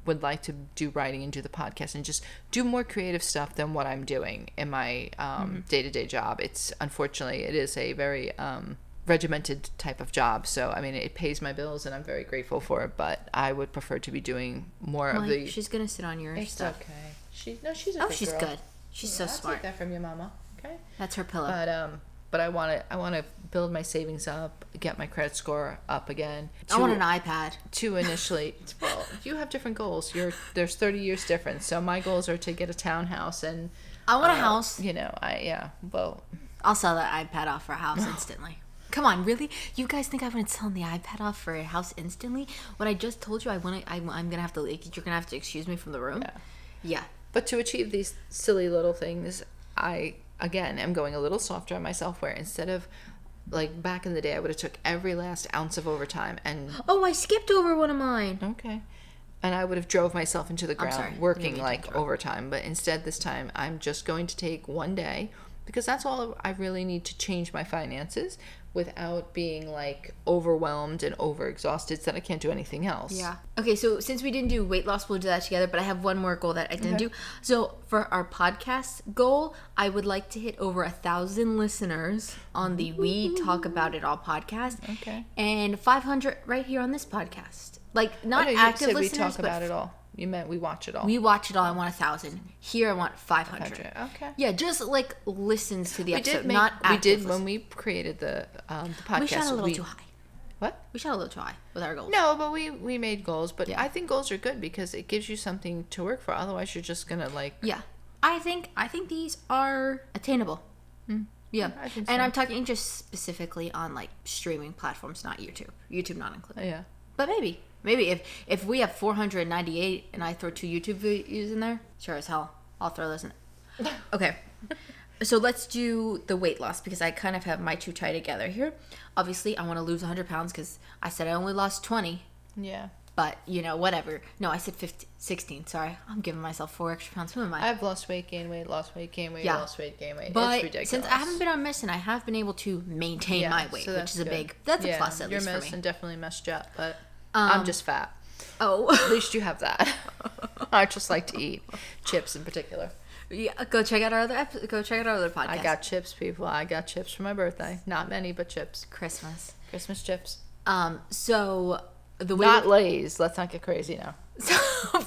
would like to do writing and do the podcast and just do more creative stuff than what i'm doing in my um, day-to-day job it's unfortunately it is a very um, regimented type of job so i mean it pays my bills and i'm very grateful for it but i would prefer to be doing more of the she's gonna sit on your it's stuff. okay she no she's a Oh, good she's girl. good. She's so I'll smart. take that from your mama okay That's her pillow. but um but i want to i want to build my savings up get my credit score up again I want an iPad. to initially <laughs> well you have different goals you're there's 30 years difference so my goals are to get a townhouse and I want a uh, house. you know i yeah well I'll sell that iPad off for a house <laughs> instantly. Come on, really? You guys think I wouldn't sell the iPad off for a house instantly? What I just told you, I want to. I'm gonna have to. Like, you're gonna have to excuse me from the room. Yeah. Yeah. but to achieve these silly little things i again am going a little softer on myself where instead of like back in the day i would have took every last ounce of overtime and Oh, I skipped over one of mine. okay and i would have drove myself into the ground sorry. Working like overtime but instead this time i'm just going to take one day because that's all i really need to change my finances without being like overwhelmed and overexhausted so that i can't do anything else Yeah. Okay, so since we didn't do weight loss, we'll do that together. But I have one more goal that I didn't do. So for our podcast goal, I would like to hit over a thousand listeners on the We Talk About It All podcast. Okay. And 500 right here on this podcast. Like not no, active said we listeners, talk but about it all you meant we watch it all we watch it all. I want a thousand. Here, I want 500. 500, okay Yeah, just like listens to the we episode, did make, not we did when we created the um the podcast We shot a little we- too high. what We shot a little too high with our goals. no but we we made goals but Yeah. i think goals are good because it gives you something to work for otherwise you're just gonna like Yeah, I think I think these are attainable. Yeah, I and. I'm talking just specifically on like streaming platforms, not YouTube. YouTube not included. yeah But maybe, maybe if if we have 498 and I throw two YouTube videos in there, sure as hell, I'll throw those in. <laughs> Okay, so let's do the weight loss because I kind of have my two tie together here. Obviously, I want to lose 100 pounds because I said I only lost 20 yeah but you know whatever no i said 15, 16 sorry i'm giving myself four extra pounds who am i I've lost weight, gain weight, lost weight, gain weight, Yeah. lost weight, gain weight. it's but ridiculous. since i haven't been on medicine i have been able to maintain Yeah, my weight so which is a good. big that's Yeah, a plus at least for me. medicine me definitely messed you up, but I'm Um, just fat. oh At least you have that. <laughs> I just like to eat chips in particular. yeah go check out our other epi- go check out our other podcast I got chips, people. I got chips for my birthday. Not many, but chips. christmas Christmas chips. um so the way Not Lay's. Let's not get crazy now. <laughs>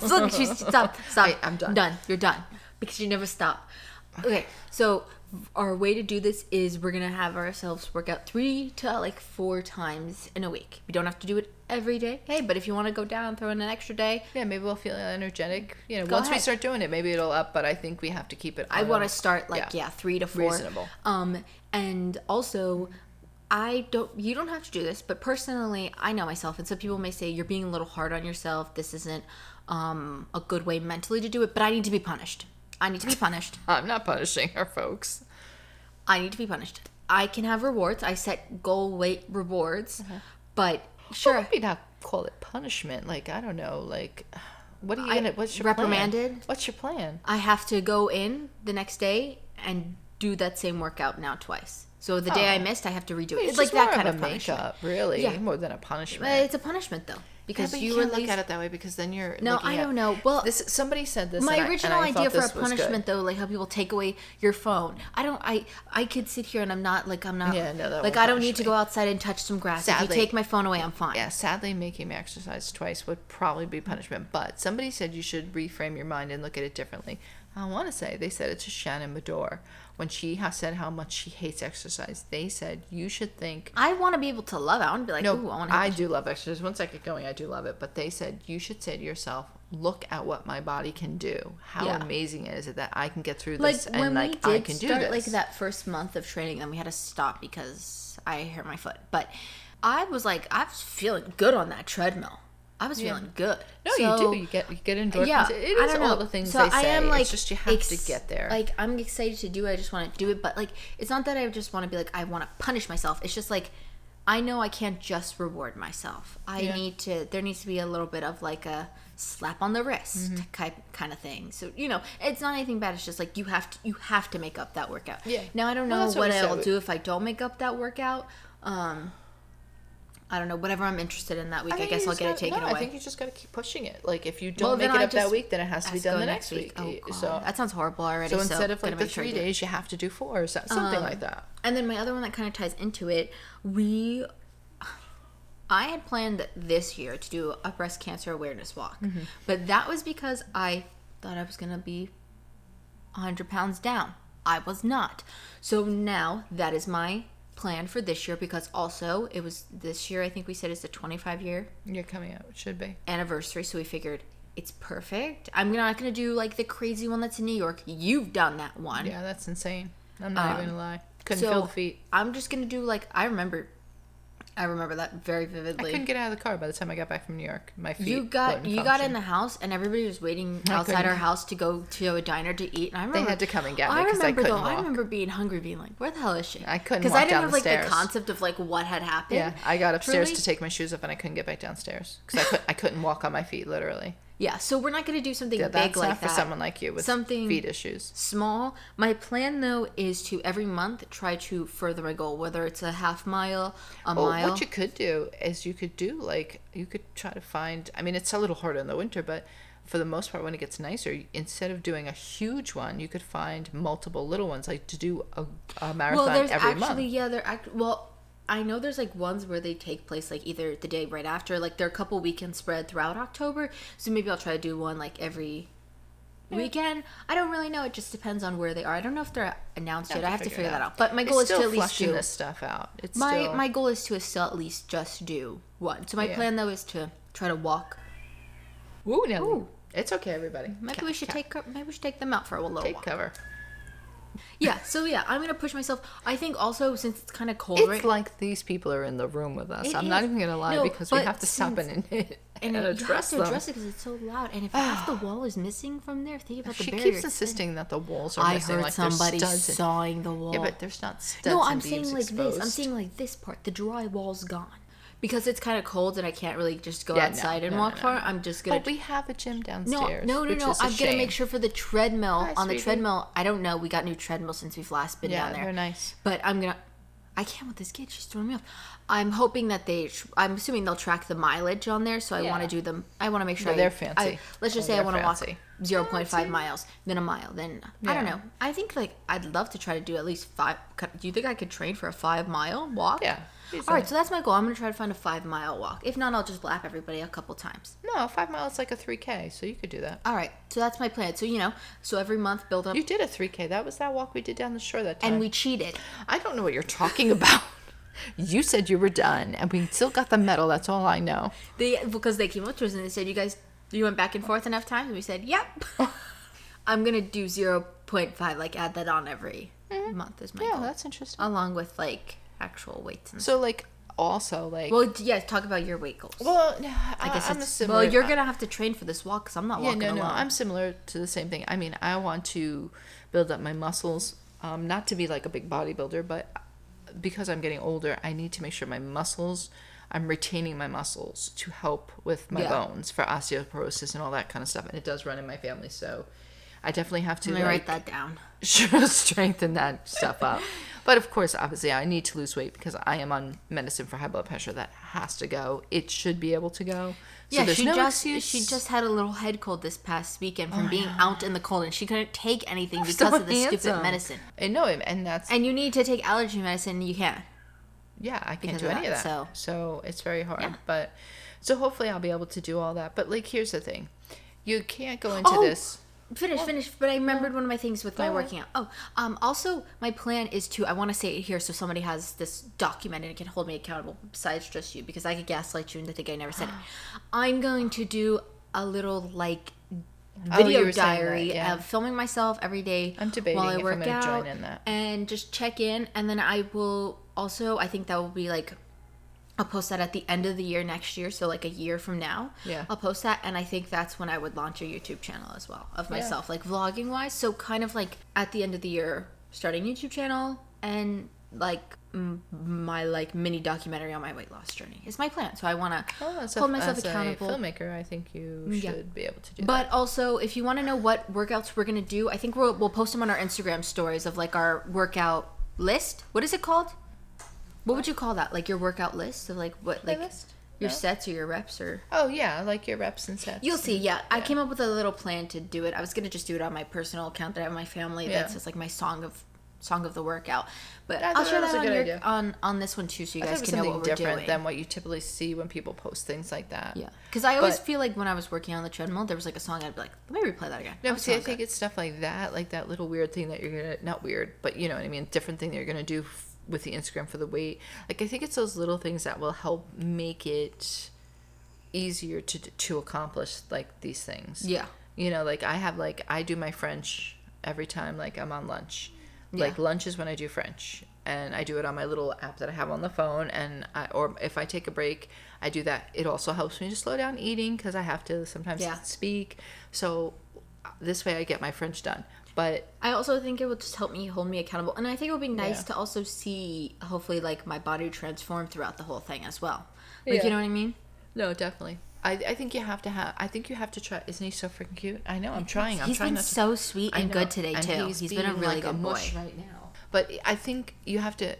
Look, she's stop, stop. <laughs> I- I'm done. Done. You're done because you never stop. Okay, so our way to do this is we're gonna have ourselves work out three to like four times in a week. We don't have to do it every day. Hey, but if you want to go down, throw in an extra day. Yeah, maybe we'll feel energetic. You know, Go once we start doing it, maybe it'll up. But I think we have to keep it. I want to start like yeah. three to four. Reasonable. Um, and also. I don't. You don't have to do this, but personally, I know myself, and some people may say you're being a little hard on yourself. This isn't um, a good way mentally to do it, but I need to be punished. I need to be punished. <laughs> I'm not punishing our folks. I need to be punished. I can have rewards. I set goal weight rewards, Uh-huh. but sure. Maybe not call it punishment. Like I don't know. Like <sighs> What are you I- gonna? What's your reprimanded. Plan? What's your plan? I have to go in the next day and do that same workout now twice. So the day I Oh. missed, I have to redo it. It's, It's, like that kind of of a punishment. makeup, really, Yeah. more than a punishment. it's a punishment though because but you, you can't look lazy. at it that way because then you're No, I don't know. Well, this somebody said this. my and I- and original I idea for a punishment though like how people take away your phone i don't i i could sit here and i'm not like i'm not Yeah, no, that like i don't need to go outside and touch some grass if Sadly. you take my phone away i'm fine Yeah, sadly, making me exercise twice would probably be punishment. But somebody said you should reframe your mind and look at it differently. I want to say they said it to Shannon Beador when she has said how much she hates exercise. They said you should think. i want to be able to love it i want to be like No, ooh i want to I do love exercise. Once I get going, I do love it. But they said you should say to yourself, "Look at what my body can do. How Yeah. amazing is it that I can get through like this when and like I can do start this." like that first month of training then we had to stop because i hurt my foot but i was like i was feeling good on that treadmill i was feeling good No, So- you do. You get you get endorphins. yeah, it is I don't all the things so they say. I am like, it's just you have ex- to get there. Like I'm excited to do it. I just want to do it, but like it's not that I just want to be like I want to punish myself. It's just like I know I can't just reward myself. I Yeah. need to. There needs to be a little bit of like a slap on the wrist Mm-hmm. kind kind of thing. So you know, it's not anything bad. It's just like you have to you have to make up that workout. Yeah. Now I don't know what what. I'll do if I don't make up that workout. Um, I don't know. Whatever I'm interested in that week, I, think guess I'll get it gotta- taken no, away. I think you just got to keep pushing it. Like if you don't Well, make it I up that week, then it has to be done the next week. Oh, so that sounds horrible already. so instead of like the make sure three days, you have to do four or something Um, like that. And then my other one that kind of ties into it, we I had planned this year to do a breast cancer awareness walk. Mm-hmm. But that was because I thought I was going to be 100 pounds down. I was not. So now that is my plan for this year because also it was this year I think we said it's the 25 year You're coming out. It should be. anniversary so we figured it's perfect. I'm not going to do like the crazy one that's in New York. You've done that one. Yeah, that's insane. I'm not even gonna lie. Couldn't Um, feel the feet. I'm just gonna do like I remember. I remember that very vividly. I couldn't get out of the car by the time I got back from New York. My feet. you got you got in the house and everybody was waiting I outside couldn't- our house to go to a diner to eat. And I remember they had to come and get me I 'cause I remember though. couldn't I walk. remember being hungry, being like, "Where the hell is she?" I couldn't because I didn't have the like stairs. the concept of like what had happened. Yeah, I got upstairs to take my shoes off and I couldn't get back downstairs because I, could, I couldn't walk on my feet literally. Yeah, so we're not gonna do something Yeah, big that's like not for someone like you with Something- feet issues. small. My plan though is to every month try to further my goal, whether it's a half mile, a Well, mile. what you could do is you could do like you could try to find. I mean, it's a little harder in the winter, but for the most part, when it gets nicer, instead of doing a huge one, you could find multiple little ones, like to do a, a marathon well, there's every actually month. yeah, they're act- well. I know there's like ones where they take place like either the day right after, like they're a couple weekends spread throughout October. So maybe I'll try to do one like every weekend. I don't really know. It just depends on where they are. I don't know if they're announced yet. I have to figure that out. But my goal It's is to at least do this stuff out. It's my still, my goal is to still at least just do one. So my Yeah. plan though is to try to walk. Woo, Nelly. Ooh. It's okay, everybody. Maybe Ca- we should ca- take maybe we should take them out for a little take walk. cover. Yeah. So yeah, I'm gonna push myself. I think also since it's kind of cold It's right like these people are in the room with us. It I'm not even gonna lie No, because we have to stop and and, <laughs> and and you have address to them. address it because it's so loud. And if half the <sighs> wall is missing from there, think about the She barrier. keeps insisting that the walls are I missing. heard like somebody sawing the wall. Yeah, but there's not studs. no, I'm saying like this. I'm exposed. saying like this part. The dry wall's gone because it's kind of cold and I can't really just go Yeah, no, outside and no, walk no, far. no. I'm just gonna. But we have a gym downstairs. no, no, no. a I'm gonna make sure for the treadmill Hi, on the treadmill. I don't know. We got new treadmill since we've last been Yeah, down there. they're nice. But I'm gonna. I can't with this kid. She's throwing me off. I'm hoping that they. I'm assuming they'll track the mileage on there. So I want to do them. I want to make sure. I- they're I- fancy. let's just Oh, say I want to walk fancy. 0.5 miles, then a mile, then I don't know. I think like I'd love to try to do at least five. Do you think I could train for a five mile walk? Yeah. All easily. so that's my goal. I'm gonna try to find a five mile walk. If not, I'll just lap everybody a couple times. No, five miles is like a three k, so you could do that. All right, so that's my plan. So you know, so every month build up, You did a three k. That was that walk we did down the shore that time. and we cheated. I don't know what you're talking <laughs> about. you said you were done, and we still got the medal. That's all I know. They because they came up to us and they said, "You guys, you went back and forth enough times." And we said, "Yep." <laughs> I'm gonna do 0.5, like add that on every mm-hmm. month is my Yeah, goal, that's interesting. along with like actual weights and. So like also like Well, yeah, talk about your weight goals. well, no, I guess I'm a it's, similar. well, you're gonna have to train for this walk because I'm not Yeah, walking no, alone. no. I'm similar to the same thing. I mean, I want to build up my muscles. Um, not to be like a big bodybuilder, but because I'm getting older, I need to make sure my muscles I'm retaining my muscles to help with my Yeah. bones for osteoporosis and all that kind of stuff. And it does run in my family, so I definitely have to Let me like, write that down. <laughs> strengthen that stuff up. But of course, obviously, I need to lose weight because I am on medicine for high blood pressure. That has to go. It should be able to go. So yeah, she no just excuse. she just had a little head cold this past weekend from Oh, being yeah. out in the cold, and she couldn't take anything because So of the stupid medicine. I know him, and that's And you need to take allergy medicine. You can't. yeah, I can't do of any of that, that. so- So it's very hard. Yeah. But so hopefully I'll be able to do all that. But like, here's the thing, you can't go into Oh! this. Finish, finish. But I remembered one of my things with my working out. Oh, um, also my plan is to. I want to say it here so somebody has this documented and can hold me accountable besides just you because I could gaslight you and think I never said it. <gasps> I'm going to do a little like Oh, video were saying that, diary yeah. of filming myself every day I'm debating while I if I'm work gonna out join in that. and just check in and then I will also I think that will be like I'll post that at the end of the year next year, so like a year from now. Yeah. I'll post that, and I think that's when I would launch a YouTube channel as well of Yeah. myself, like vlogging wise. So kind of like at the end of the year, starting YouTube channel and like m- my like mini documentary on my weight loss journey is my plan. So I want to Well, as a, hold myself accountable. a filmmaker, I think you Yeah. should be able to do But also, if you want to know what workouts we're gonna do, I think we'll we'll post them on our Instagram stories of like our workout list. What is it called? What would you call that? Like your workout list of like what like Playlist? your No? sets or your reps or. Oh yeah, like your reps and sets. You'll see. Yeah, I came up with a little plan to do it. I was gonna just do it on my personal account that I have my family. Yeah. That's just like my song of song of the workout. But I I'll thought share that was that a on good your idea. on on this one too, so you I thought guys it was can know something what we're different doing. than what you typically see when people post things like that. yeah, because I always But- feel like when I was working on the treadmill, there was like a song I'd be like, let me replay that again. No, see, I sound think good. it's stuff like that, like that little weird thing that you're gonna not weird, but you know what I mean, different thing that you're gonna do f- with the Instagram for the weight. Like I think it's those little things that will help make it easier to to accomplish like these things. Yeah. You know, like I have like I do my French every time like I'm on lunch. Yeah. Like lunch is when I do French, and I do it on my little app that I have on the phone. And I, or if I take a break, I do that. It also helps me to slow down eating because I have to sometimes Yeah. speak. So this way I get my French done. But I also think it will just help me hold me accountable, and I think it would be nice Yeah. to also see, hopefully, like my body transform throughout the whole thing as well. Like Yeah. you know what I mean? no, definitely. I, I think you have to have. I think you have to try. Isn't he so freaking cute? I know. I'm trying. I'm He's trying been not to so sweet and know, good today and too. he's been a really like good boy. mush right now. But I think you have to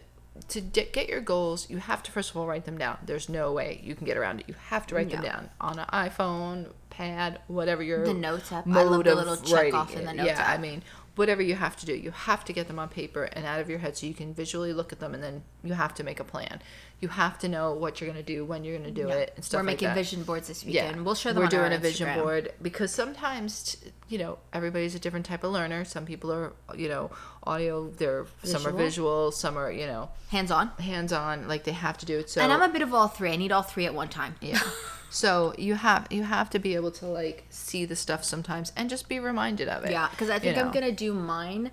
to get your goals. You have to first of all write them down. There's no way you can get around it. You have to write them down on an iPhone, pad, whatever your The notes app. I mode love the little check off in the notes Yeah, I mean whatever you have to do, you have to get them on paper and out of your head so you can visually look at them, and then you have to make a plan. You have to know what you're going to do, when you're going to do Yeah. it, and stuff We're like making that vision boards this weekend. We'll share them we're doing a vision Instagram. board because sometimes t- you know everybody's a different type of learner some people are you know audio they're some are Visual. some are you know Hands on. hands on like they have to do it so and I'm a bit of all three. I need all three at one time. yeah <laughs> so you have you have to be able to like see the stuff sometimes and just be reminded of it Yeah, because I you think I'm gonna do mine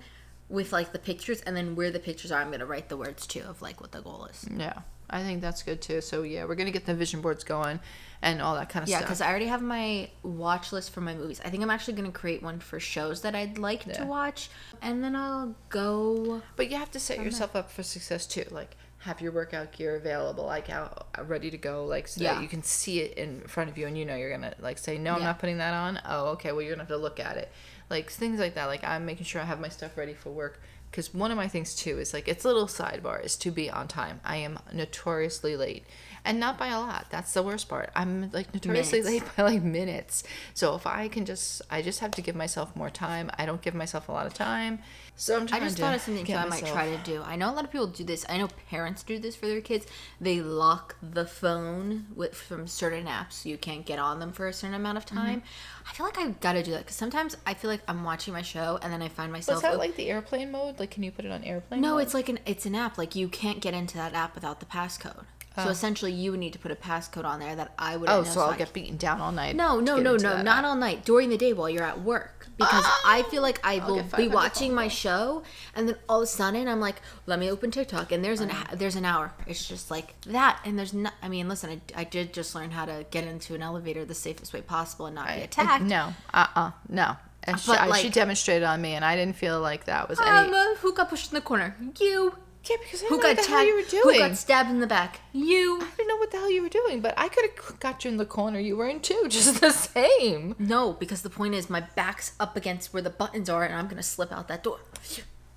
with like the pictures, and then where the pictures are, I'm gonna write the words too of like what the goal is. yeah i think that's good too so yeah we're gonna get the vision boards going and all that kind of Yeah, stuff because I already have my watch list for my movies. I think I'm actually gonna create one for shows that I'd like Yeah. to watch, and then I'll go. But you have to set yourself up for success too. Like have your workout gear available, like out uh, ready to go, like so Yeah. that you can see it in front of you and you know you're gonna like say, No, I'm not putting that on. Oh, okay, well you're gonna have to look at it. Like things like that. Like I'm making sure I have my stuff ready for work. Because one of my things too is like it's a little sidebar is to be on time. I am notoriously late, and not by a lot. That's the worst part. I'm like notoriously Minutes. late <laughs> by like minutes. So if I can just, I just have to give myself more time. I don't give myself a lot of time. So I'm trying I just to thought of something too I might try to do. I know a lot of people do this. I know parents do this for their kids. They lock the phone with from certain apps so you can't get on them for a certain amount of Mm-hmm. time. I feel like I've got to do that because sometimes I feel like I'm watching my show and then I find myself. that like the airplane mode? Like, can you put it on airplane? no, mode? it's like an it's an app. Like you can't get into that app without the passcode. So essentially, you would need to put a passcode on there that I would. oh, know, so I'll I- get beaten down all night. No, no, no, no, not all night during the day while you're at work. Because I feel like I I'll will be watching my show, and then all of a sudden I'm like, let me open TikTok, and there's an there's an hour. It's just like that, and there's not. I mean, listen, I, I did just learn how to get into an elevator the safest way possible and not be attacked. No, uh, uh no. And she, But, she like- demonstrated on me, and I didn't feel like that was any. Um, who got pushed in the corner? You. Yeah, because I Who didn't know got what the hell you were doing. Who got stabbed in the back? You. I didn't know what the hell you were doing, but I could have got you in the corner you were in too, <laughs> just the same. No, because the point is my back's up against where the buttons are, and I'm gonna slip out that door.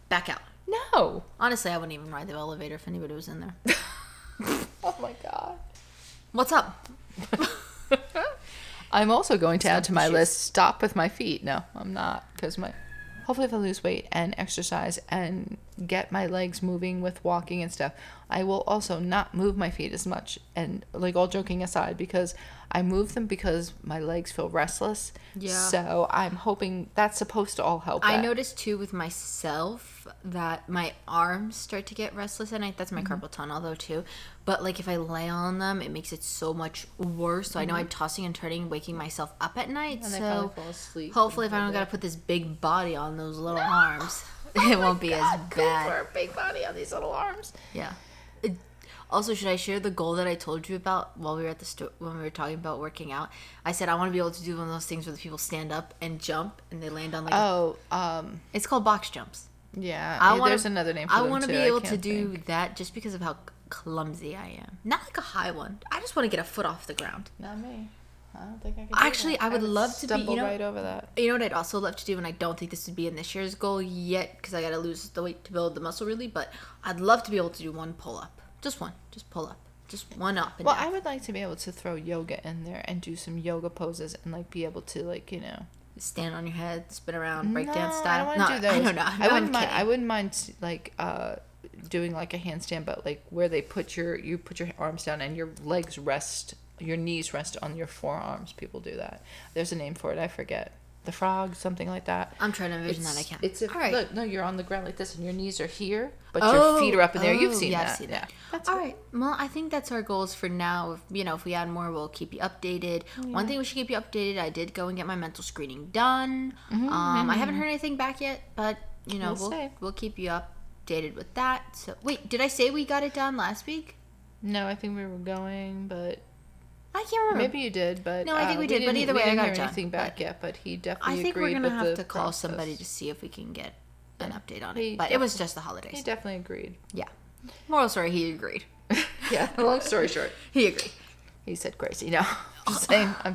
Back out. No. Honestly, I wouldn't even ride the elevator if anybody was in there. <laughs> Oh my god. What's up? <laughs> I'm also going to add to my issues. list stop with my feet. No, I'm not because my hopefully if I lose weight and exercise and get my legs moving with walking and stuff, I will also not move my feet as much. And like all joking aside because I move them because my legs feel restless. Yeah. So I'm hoping that's supposed to all help. I that. noticed too with myself that my arms start to get restless at night. That's my mm-hmm. carpal tunnel though too. But like if I lay on them, it makes it so much worse. So I know mm-hmm. I'm tossing and turning, waking myself up at night. And so probably fall asleep hopefully, if I don't gotta put this big body on those little arms, <laughs> it won't be <laughs> as bad. for a big body on these little arms. Yeah. It- also, should I share the goal that I told you about while we were at the store when we were talking about working out? I said I want to be able to do one of those things where the people stand up and jump and they land on like. a- Oh, um, it's called box jumps. yeah. I want there's another name for I want to be able to do think. that just because of how clumsy I am. Not like a high one. I just want to get a foot off the ground. Not me. I don't think I could. do Actually, that. I would love to be- you know- right over that. You know what I'd also love to do, and I don't think this would be in this year's goal yet because I got to lose the weight to build the muscle really. But I'd love to be able to do one pull up, just one, just pull up, just one up and Well, down. I would like to be able to throw yoga in there and do some yoga poses and like be able to like you know stand on your head, spin around, breakdance No, I style. don't want to do those. I don't know. I No, I'm wouldn't mind. I wouldn't mind like uh, doing like a handstand, but like where they put your you put your arms down and your legs rest, your knees rest on your forearms. People do that. There's a name for it. I forget. The frog, something like that. I'm trying to envision It's, that. I can't. It's if, All right. look, no, you're on the ground like this, and your knees are here, but Oh, your feet are up in there. You've oh, seen yeah, that. I've seen yeah. that. That's All right. Well, I think that's our goals for now. If you know, if we add more, we'll keep you updated. One thing we should keep you updated. I did go and get my mental screening done. Um, I haven't heard anything back yet, but you know, Mm-hmm, We'll we'll we'll keep you updated with that. So, wait, did I say we got it done last week? No, I think we were going, but I can't remember. maybe you did. But No, I think uh, we did, but either we way, I got hear done, anything back yet. But he definitely I think we're gonna have to call process. somebody to see if we can get an update on He it. But it was just the holidays. He definitely agreed. yeah. Moral story: He agreed. <laughs> yeah. Long story short, <laughs> He agreed. he said crazy. No, I'm saying I'm.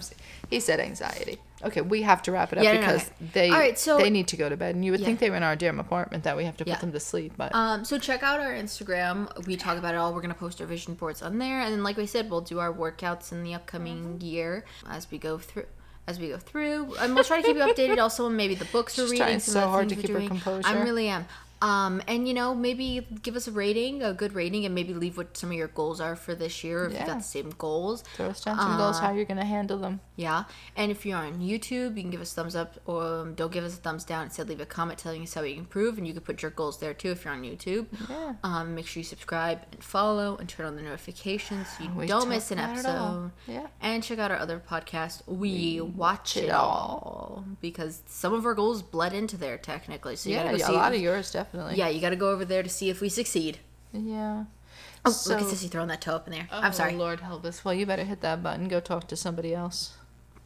He said anxiety. Okay, we have to wrap it up Yeah, no, no, because okay. they right, so- they need to go to bed, and you would Yeah. think they were in our damn apartment that we have to Yeah. put them to sleep. But Um, so check out our Instagram. We talk about it all. We're gonna post our vision boards on there, and then, like we said, we'll do our workouts in the upcoming Mm-hmm. year as we go through. As we go through, and we'll try to keep you updated. Also, on maybe the books we're reading. trying some so hard to keep her composure. I really am. Um, and you know, maybe give us a rating, a good rating, and maybe leave what some of your goals are for this year. If you got the same goals, throw us down some goals Uh, how you're gonna handle them. yeah. And if you're on YouTube, you can give us thumbs up or um, don't give us a thumbs down. Instead, leave a comment telling us how we can improve. And you can put your goals there too if you're on YouTube. Yeah. Um, make sure you subscribe and follow and turn on the notifications so you We don't miss an episode. Yeah. And check out our other podcast, We, Watch It All. Because some of our goals bled into there technically. So you Yeah, gotta go yeah, see a lot of yours definitely. Yeah, you gotta go over there to see if we succeed. Yeah. Oh, So- look at Sissy throwing that toe up in there. Oh, I'm sorry. Lord help us. Well, you better hit that button. Go talk to somebody else.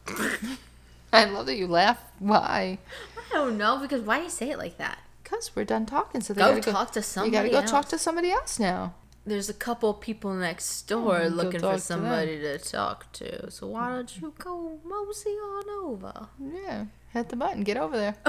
<laughs> I love that you laugh. Why? I don't know because why do you say it like that? Because we're done talking. So they Go gotta talk to You gotta go talk to somebody else now. there's a couple people next door Oh, go looking for to somebody to, talk to. So why don't you go mosey on over? Yeah. Hit the button. Get over there. <laughs>